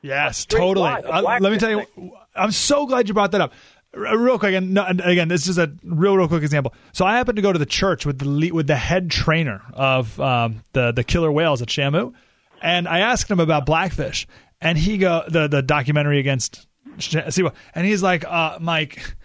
Yes, straight totally. lie, a let me tell you, I'm so glad you brought that up. Real quick, and, again, this is a real, real quick example. So I happened to go to the church with the with the head trainer of um, the the killer whales at Shamu, and I asked him about Blackfish, and he go the the documentary against Sh- SeaWorld, and he's like, uh, Mike,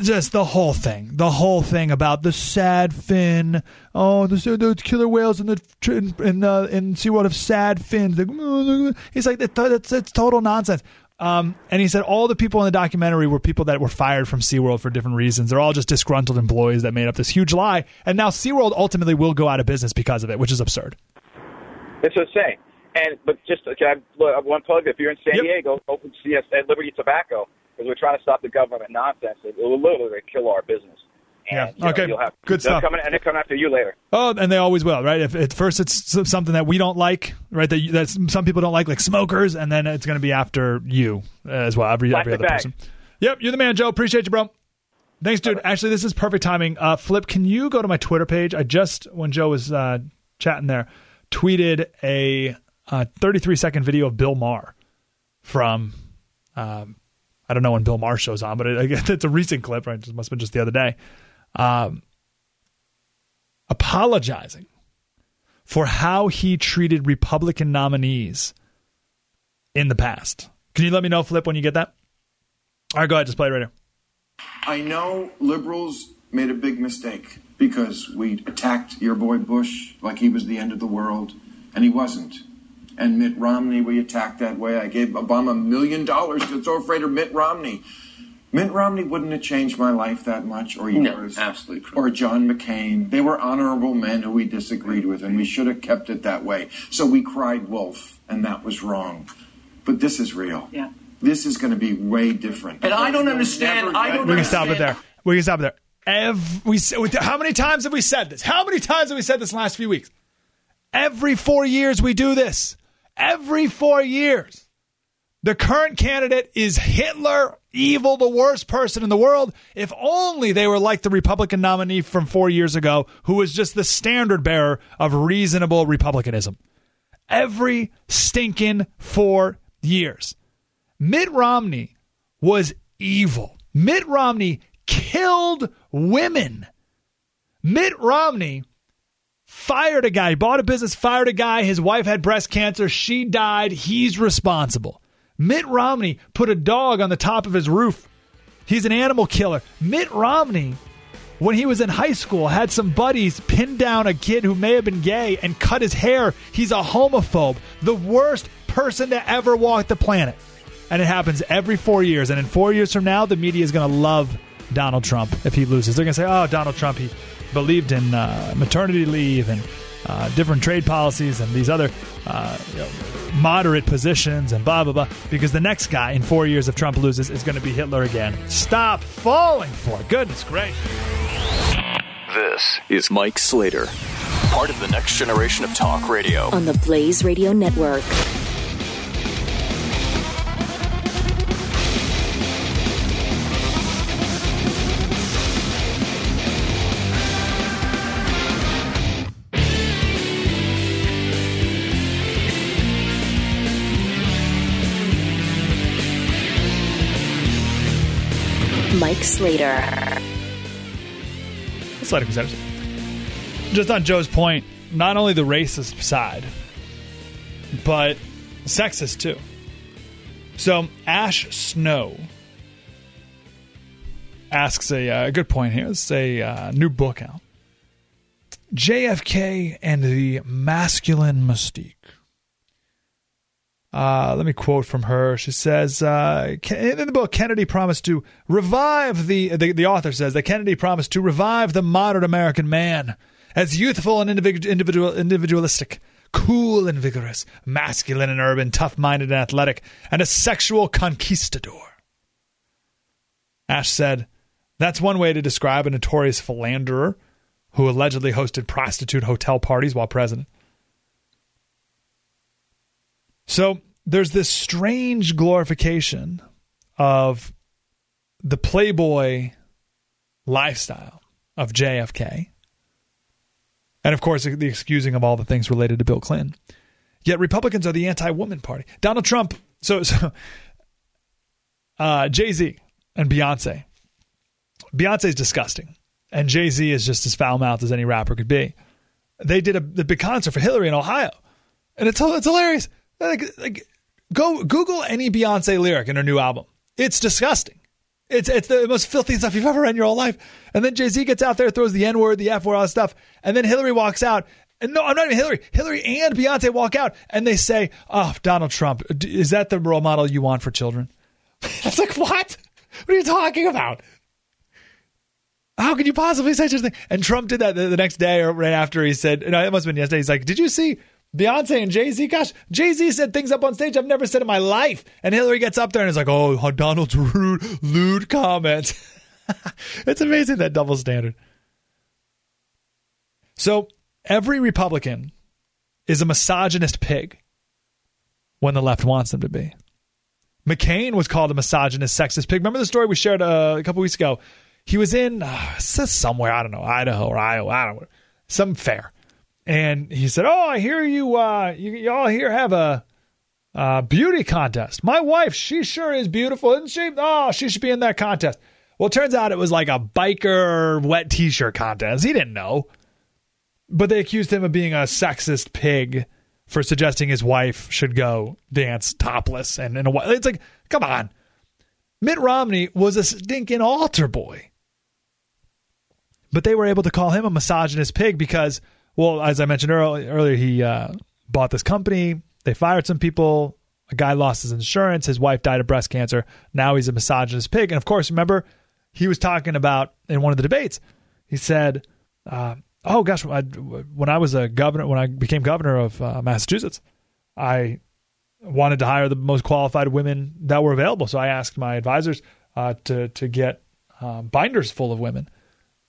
just the whole thing, the whole thing about the sad fin. Oh, the, killer whales in the in in, uh, in SeaWorld have sad fins. He's like, that, that's it's total nonsense. Um, and he said all the people in the documentary were people that were fired from SeaWorld for different reasons. They're all just disgruntled employees that made up this huge lie. And now SeaWorld ultimately will go out of business because of it, which is absurd. It's insane. And but just can I one plug? If you're in San Yep. Diego, open CS at Liberty Tobacco because we're trying to stop the government nonsense. It will literally kill our business. Yeah. And, know, Okay. you'll have, Good stuff. Come in, and they're coming after you later. Oh, and they always will, right? If at first it's something that we don't like, right? That, that some people don't like, like smokers, and then it's going to be after you as well, every every other bag. person. Yep, you're the man, Joe. Appreciate you, bro. Thanks, dude. Actually, this is perfect timing. Uh, Flip, can you go to my Twitter page? I just when Joe was uh, chatting there, tweeted a uh, 33 second video of Bill Maher from. Um, I don't know when Bill Maher shows on, but it, it's a recent clip, right? It must have been just the other day. Um, apologizing for how he treated Republican nominees in the past. Can you let me know, Flip, when you get that? All right, go ahead. Just play it right here. I know liberals made a big mistake because we attacked your boy Bush like he was the end of the world, and he wasn't. And Mitt Romney, we attacked that way. I gave Obama a million dollars because so afraid of Mitt Romney. Mitt Romney wouldn't have changed my life that much, or yours, absolutely or John McCain. They were honorable men who we disagreed with, and we should have kept it that way. So we cried wolf, and that was wrong. But this is real. Yeah. This is going to be way different. And I don't understand- I don't We can stop it there. We can stop it there. Every, we, how many times have we said this? How many times have we said this in the last few weeks? Every four years we do this. Every four years. The current candidate is Hitler, evil, the worst person in the world. If only they were like the Republican nominee from four years ago, who was just the standard bearer of reasonable Republicanism. Every stinking four years. Mitt Romney was evil. Mitt Romney killed women. Mitt Romney fired a guy, he bought a business, fired a guy. His wife had breast cancer. She died. He's responsible. Mitt Romney put a dog on the top of his roof. He's an animal killer. Mitt Romney when he was in high school, had some buddies pin down a kid who may have been gay and cut his hair. He's a homophobe, the worst person to ever walk the planet. And it happens every four years. And in four years from now, the media is going to love Donald Trump if he loses. They're going to say, oh, Donald Trump, he believed in uh, maternity leave and uh, different trade policies and these other uh, you know, moderate positions and blah, blah, blah. Because the next guy in four years, if Trump loses, is going to be Hitler again. Stop falling for it. Goodness gracious. This is Mike Slater, part of the next generation of talk radio. on the Blaze Radio Network. Mike Slater. Slater. Just on Joe's point, not only the racist side, but sexist too. So Ashe Schow asks a, uh, good point here. It's a uh, new book out. JFK and the masculine mystique. Uh, let me quote from her. She says, uh, in the book, Kennedy promised to revive the, the, the author says that Kennedy promised to revive the modern American man as youthful and individual, individual, individualistic, cool and vigorous, masculine and urban, tough minded and athletic, and a sexual conquistador. Ash said, that's one way to describe a notorious philanderer who allegedly hosted prostitute hotel parties while president. So there's this strange glorification of the Playboy lifestyle of JFK. And of course, the excusing of all the things related to Bill Clinton. Yet Republicans are the anti woman party. Donald Trump, so, so uh, Jay Z and Beyonce. Beyonce is disgusting. And Jay Z is just as foul mouthed as any rapper could be. They did a the big concert for Hillary in Ohio. And it's, it's hilarious. Like, like, go Google any Beyonce lyric in her new album. It's disgusting. It's it's the most filthy stuff you've ever read in your whole life. And then Jay Z gets out there, throws the N word, the F word, all that stuff. And then Hillary walks out. And no, I'm not even Hillary. Hillary and Beyonce walk out, and they say, "Oh, Donald Trump, is that the role model you want for children?" It's like, what? What are you talking about? How could you possibly say such a thing? And Trump did that the, next day or right after he said, it must have been yesterday. He's like, did you see Beyonce and Jay Z? Gosh, Jay Z said things up on stage I've never said in my life. And Hillary gets up there and is like, oh, Donald's rude, lewd comments. it's amazing that double standard. So every Republican is a misogynist pig when the left wants them to be. McCain was called a misogynist, sexist pig. Remember the story we shared uh, a couple weeks ago? He was in uh, somewhere, I don't know, Idaho or Iowa, I don't know, some fair. And he said, "Oh, I hear you. Uh, you, all here have a beauty contest. My wife, she sure is beautiful, isn't she? Oh, she should be in that contest." Well, it turns out it was like a biker wet T-shirt contest. He didn't know, but they accused him of being a sexist pig for suggesting his wife should go dance topless. And in a way, it's like, come on. Mitt Romney was a stinking altar boy, but they were able to call him a misogynist pig because well, as I mentioned earlier, he uh, bought this company. They fired some people. A guy lost his insurance. His wife died of breast cancer. Now he's a misogynist pig. And of course, remember, he was talking about in one of the debates, he said, uh, Oh, gosh, I, when I was a governor, when I became governor of uh, Massachusetts, I wanted to hire the most qualified women that were available. So I asked my advisors uh, to, to get uh, binders full of women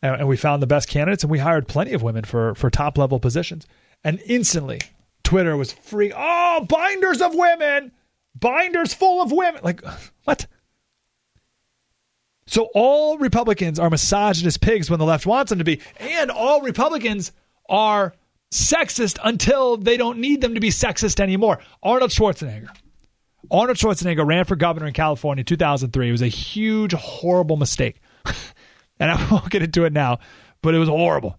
and, and we found the best candidates, and we hired plenty of women for for top level positions. And instantly, Twitter was free. Oh, binders of women, binders full of women. Like what? So all Republicans are misogynist pigs when the left wants them to be, and all Republicans are sexist until they don't need them to be sexist anymore. Arnold Schwarzenegger. Arnold Schwarzenegger ran for governor in California in 2003. It was a huge, horrible mistake. And I won't get into it now, but it was horrible.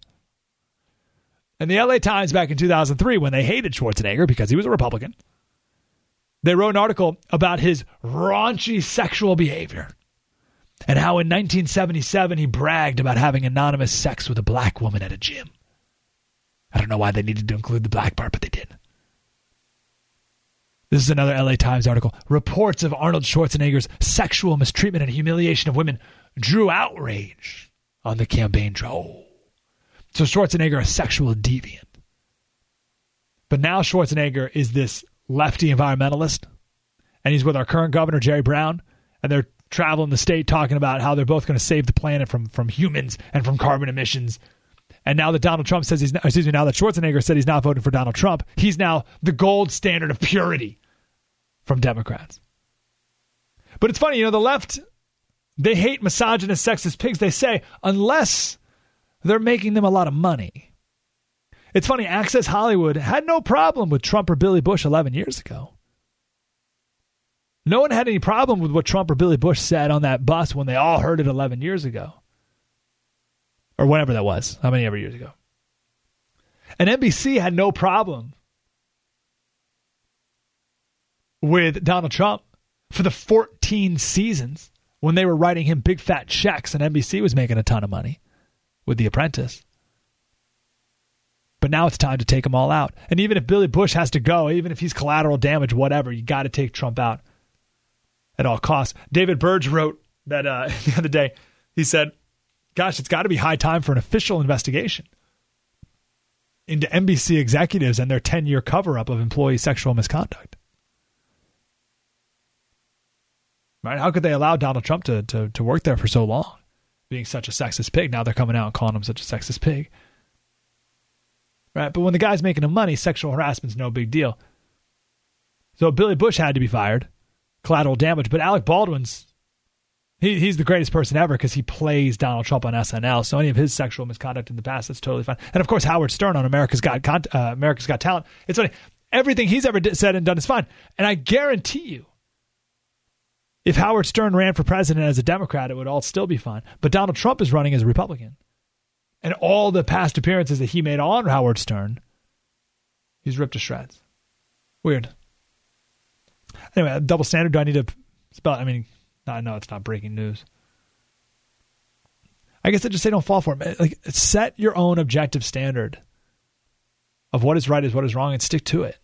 And the LA Times back in 2003, when they hated Schwarzenegger because he was a Republican, they wrote an article about his raunchy sexual behavior. and how in 1977 he bragged about having anonymous sex with a black woman at a gym. I don't know why they needed to include the black part, but they did. This is another LA Times article. Reports of Arnold Schwarzenegger's sexual mistreatment and humiliation of women drew outrage on the campaign trail. Oh. So Schwarzenegger, a sexual deviant. But now Schwarzenegger is this lefty environmentalist, and he's with our current governor, Jerry Brown, and they're traveling the state talking about how they're both going to save the planet from, from humans and from carbon emissions. And now that Donald Trump says he's not, excuse me, now that Schwarzenegger said he's not voting for Donald Trump, he's now the gold standard of purity from Democrats. But it's funny, you know, the left, they hate misogynist, sexist pigs, they say, unless they're making them a lot of money. It's funny, Access Hollywood had no problem with Trump or Billy Bush 11 years ago. No one had any problem with what Trump or Billy Bush said on that bus when they all heard it 11 years ago. Or whenever that was, how many ever years ago. And NBC had no problem with Donald Trump for the 14 seasons when they were writing him big fat checks and NBC was making a ton of money with The Apprentice. But now it's time to take them all out. And even if Billy Bush has to go, even if he's collateral damage, whatever, you got to take Trump out at all costs. David Burge wrote that uh, the other day. He said, Gosh, it's got to be high time for an official investigation into NBC executives and their 10 year cover up of employee sexual misconduct. Right? How could they allow Donald Trump to, to, to work there for so long, being such a sexist pig? Now they're coming out and calling him such a sexist pig. Right? But when the guy's making the money, sexual harassment's no big deal. So Billy Bush had to be fired, collateral damage. But Alec Baldwin's he, he's the greatest person ever because he plays Donald Trump on SNL. So any of his sexual misconduct in the past, that's totally fine. And of course, Howard Stern on America's Got uh, America's Got Talent. It's funny. Everything he's ever said and done is fine. And I guarantee you, if Howard Stern ran for president as a Democrat, it would all still be fine. But Donald Trump is running as a Republican. And all the past appearances that he made on Howard Stern, he's ripped to shreds. Weird. Anyway, double standard. Do I need to spell? I mean, I know it's not breaking news. I guess I just say don't fall for it. Like, set your own objective standard of what is right is what is wrong, and stick to it.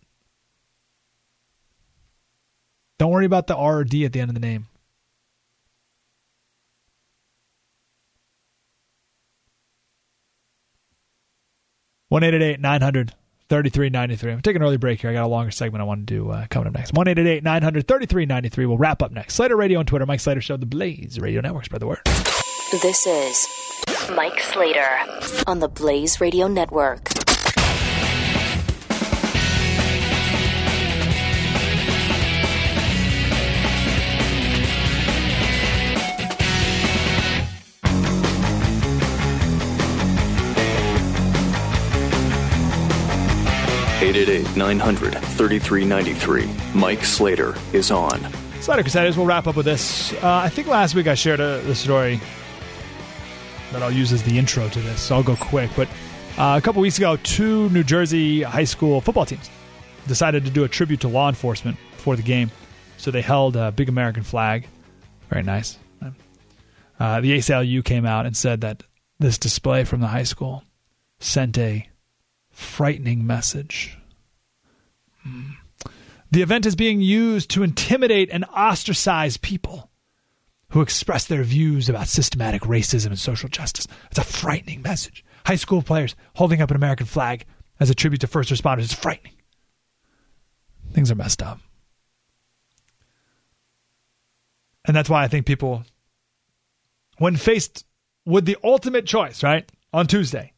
Don't worry about the R or D at the end of the name. One eight eight eight nine hundred thirty three ninety three. I'm taking an early break here. I got a longer segment I want to do uh, coming up next. One eight eight eight nine hundred thirty three ninety three. We'll wrap up next. Slater Radio on Twitter. Mike Slater Show. The Blaze Radio Network. Spread the word. This is Mike Slater on the Blaze Radio Network. 888 900 3393. Mike Slater is on. Slater Crusaders, we'll wrap up with this. Uh, I think last week I shared a, the story that I'll use as the intro to this, so I'll go quick. But uh, a couple weeks ago, two New Jersey high school football teams decided to do a tribute to law enforcement for the game. So they held a big American flag. Very nice. Uh, the ACLU came out and said that this display from the high school sent a frightening message. Hmm. The event is being used to intimidate and ostracize people who express their views about systematic racism and social justice. It's a frightening message. High school players holding up an American flag as a tribute to first responders is frightening. Things are messed up. And that's why I think people, when faced with the ultimate choice, right, on Tuesday,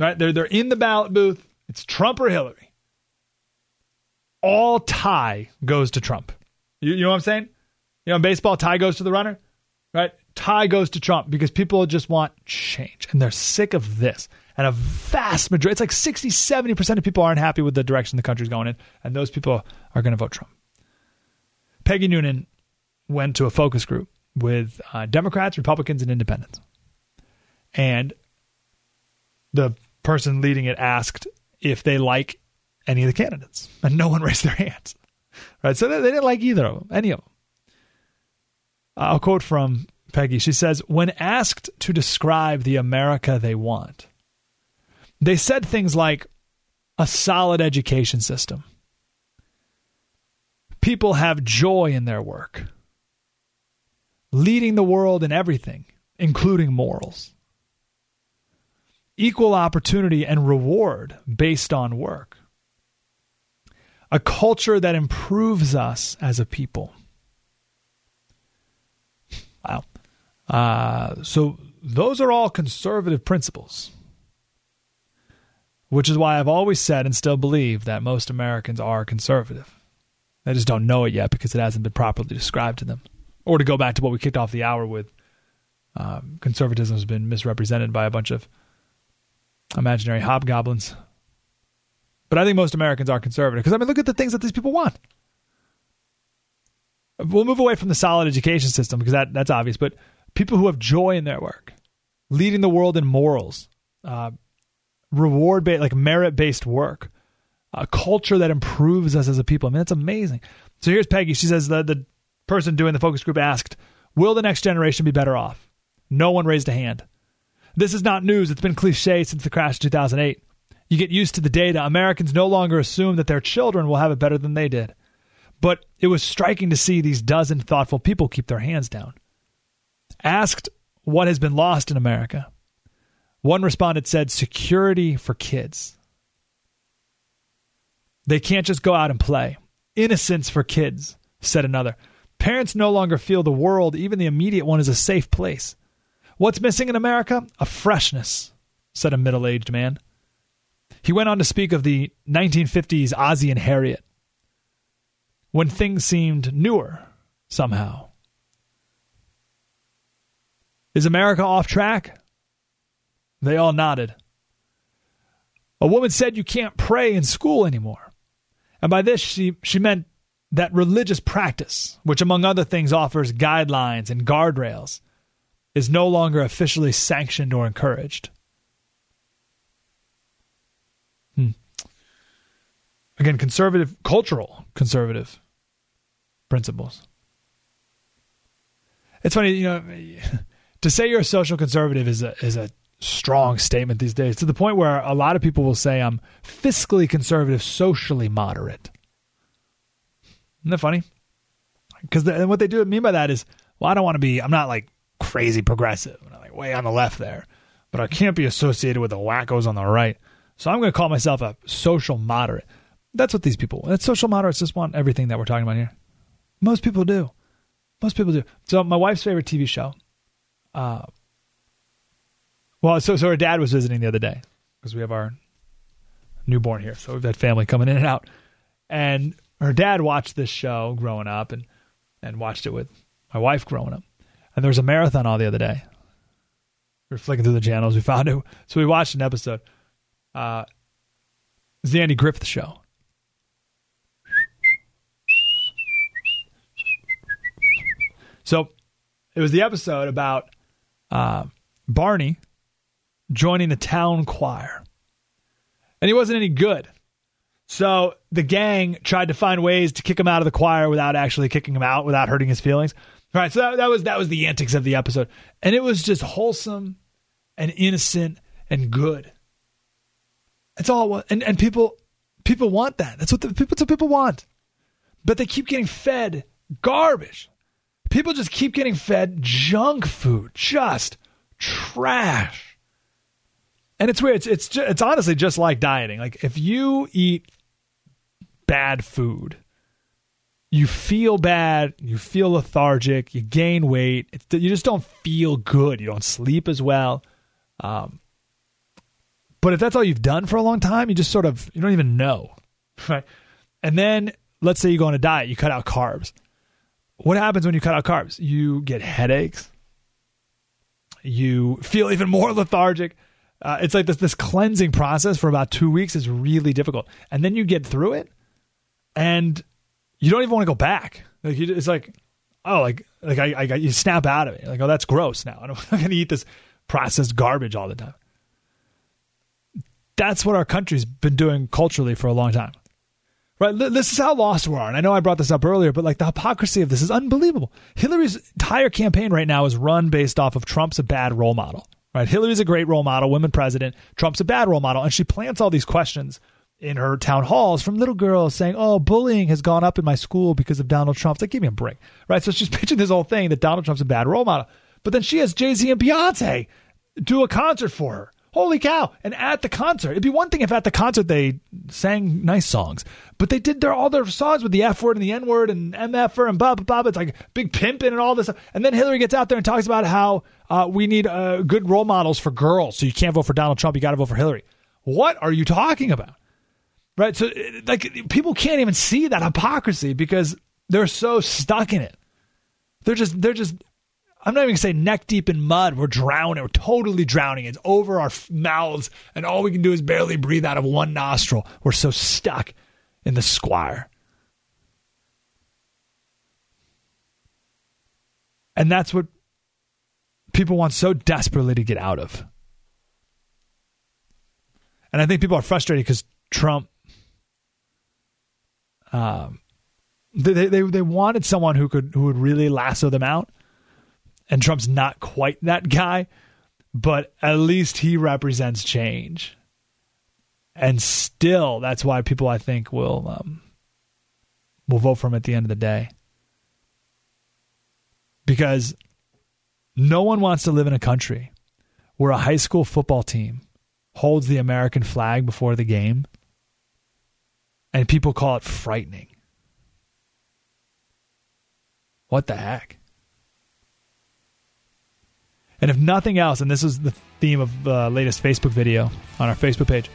Right? They're they're in the ballot booth. It's Trump or Hillary. All tie goes to Trump. You, you know what I'm saying? You know, in baseball, tie goes to the runner, right? Tie goes to Trump because people just want change and they're sick of this. And a vast majority, it's like 60, 70% of people aren't happy with the direction the country's going in. And those people are going to vote Trump. Peggy Noonan went to a focus group with uh, Democrats, Republicans, and independents. And the person leading it asked if they like any of the candidates, and no one raised their hands. Right, so they, didn't like either of them, any of them. Uh, I'll quote from Peggy. She says, when asked to describe the America they want, they said things like a solid education system. People have joy in their work, leading the world in everything, including morals, equal opportunity and reward based on work, a culture that improves us as a people. Wow. Uh, so those are all conservative principles which is why I've always said and still believe that most Americans are conservative. They just don't know it yet because it hasn't been properly described to them. Or to go back to what we kicked off the hour with, um, conservatism has been misrepresented by a bunch of imaginary hobgoblins. But I think most Americans are conservative because I mean, look at the things that these people want. We'll move away from the solid education system because that, that's obvious. But people who have joy in their work, leading the world in morals, uh, reward based, like merit based work, a culture that improves us as a people. I mean, that's amazing. So here's Peggy. She says the the person doing the focus group asked, "Will the next generation be better off?" No one raised a hand. This is not news. It's been cliche since the crash of 2008. You get used to the data. Americans no longer assume that their children will have it better than they did. But it was striking to see these dozen thoughtful people keep their hands down. Asked what has been lost in America, one respondent said, security for kids. They can't just go out and play. Innocence for kids, said another. Parents no longer feel the world, even the immediate one, is a safe place. What's missing in America? A freshness, said a middle aged man. He went on to speak of the 1950s Ozzie and Harriet, when things seemed newer somehow. Is America off track? They all nodded. A woman said you can't pray in school anymore. And by this, she, she meant that religious practice, which among other things offers guidelines and guardrails, is no longer officially sanctioned or encouraged. Hmm. Again, conservative, cultural conservative principles. It's funny, you know, to say you're a social conservative is a is a strong statement these days to the point where a lot of people will say I'm fiscally conservative, socially moderate. Isn't that funny? Because the, what they do mean by that is, well, I don't want to be, I'm not like crazy progressive, I'm like way on the left there, but I can't be associated with the wackos on the right. So I'm going to call myself a social moderate. That's what these people, that social moderates just want everything that we're talking about here. Most people do. Most people do. So my wife's favorite TV show, uh, well, so so her dad was visiting the other day because we have our newborn here, so we've had family coming in and out. And her dad watched this show growing up, and and watched it with my wife growing up. And there was a marathon all the other day. We were flicking through the channels, we found it, so we watched an episode. Uh, it's the Andy Griffith Show. So it was the episode about uh, Barney joining the town choir. And he wasn't any good. So the gang tried to find ways to kick him out of the choir without actually kicking him out, without hurting his feelings. All right, so that, that was that was the antics of the episode, and it was just wholesome and innocent and good. That's all. It was. And and people people want that. That's what the people. That's what people want. But they keep getting fed garbage. People just keep getting fed junk food, just trash. And it's weird. It's it's it's honestly just like dieting. Like if you eat bad food, you feel bad, you feel lethargic, you gain weight. You just don't feel good. You don't sleep as well. Um, but if that's all you've done for a long time, you just sort of you don't even know, right? And then let's say you go on a diet, you cut out carbs. What happens when you cut out carbs? You get headaches. You feel even more lethargic uh, it's like this this cleansing process for about two weeks is really difficult, and then you get through it, and you don't even want to go back. Like you, it's like, oh, like like I, I you snap out of it. Like oh, that's gross. Now I'm not going to eat this processed garbage all the time. That's what our country's been doing culturally for a long time. Right, this is how lost we are. And I know I brought this up earlier, but like the hypocrisy of this is unbelievable. Hillary's entire campaign right now is run based off of Trump's a bad role model. Right, Hillary's a great role model, women president. Trump's a bad role model, and she plants all these questions in her town halls from little girls saying, "Oh, bullying has gone up in my school because of Donald Trump." It's like, give me a break, right? So she's pitching this whole thing that Donald Trump's a bad role model, but then she has Jay Z and Beyonce do a concert for her. Holy cow! And at the concert, it'd be one thing if at the concert they sang nice songs, but they did their all their songs with the F word and the N word and MFer and blah blah blah. It's like big pimping and all this stuff. And then Hillary gets out there and talks about how uh, we need uh, good role models for girls, so you can't vote for Donald Trump, you got to vote for Hillary. What are you talking about? Right? So like people can't even see that hypocrisy because they're so stuck in it. They're just they're just I'm not even gonna say neck deep in mud. We're drowning. We're totally drowning. It's over our mouths, and all we can do is barely breathe out of one nostril. We're so stuck in the squire. And that's what people want so desperately to get out of. And I think people are frustrated because Trump, um, they, they they wanted someone who could who would really lasso them out and Trump's not quite that guy, but at least he represents change. And still, that's why people I think will um, will vote for him at the end of the day. Because no one wants to live in a country where a high school football team holds the American flag before the game and people call it frightening. What the heck? And if nothing else, and this is the theme of the latest Facebook video on our Facebook page,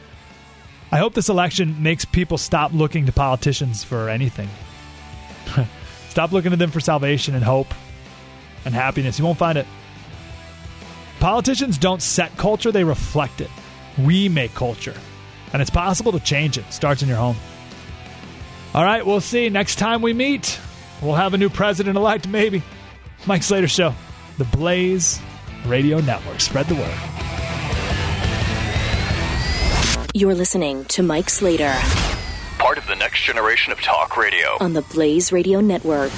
I hope this election makes people stop looking to politicians for anything. stop looking to them for salvation and hope and happiness. You won't find it. Politicians don't set culture, they reflect it. We make culture. And it's possible to change it. it starts in your home. All right, we'll see. Next time we meet, we'll have a new president elect, maybe. Mike Slater Show, The Blaze Radio Network. Spread the word. You're listening to Mike Slater. Part of the next generation of talk radio. On the Blaze Radio Network.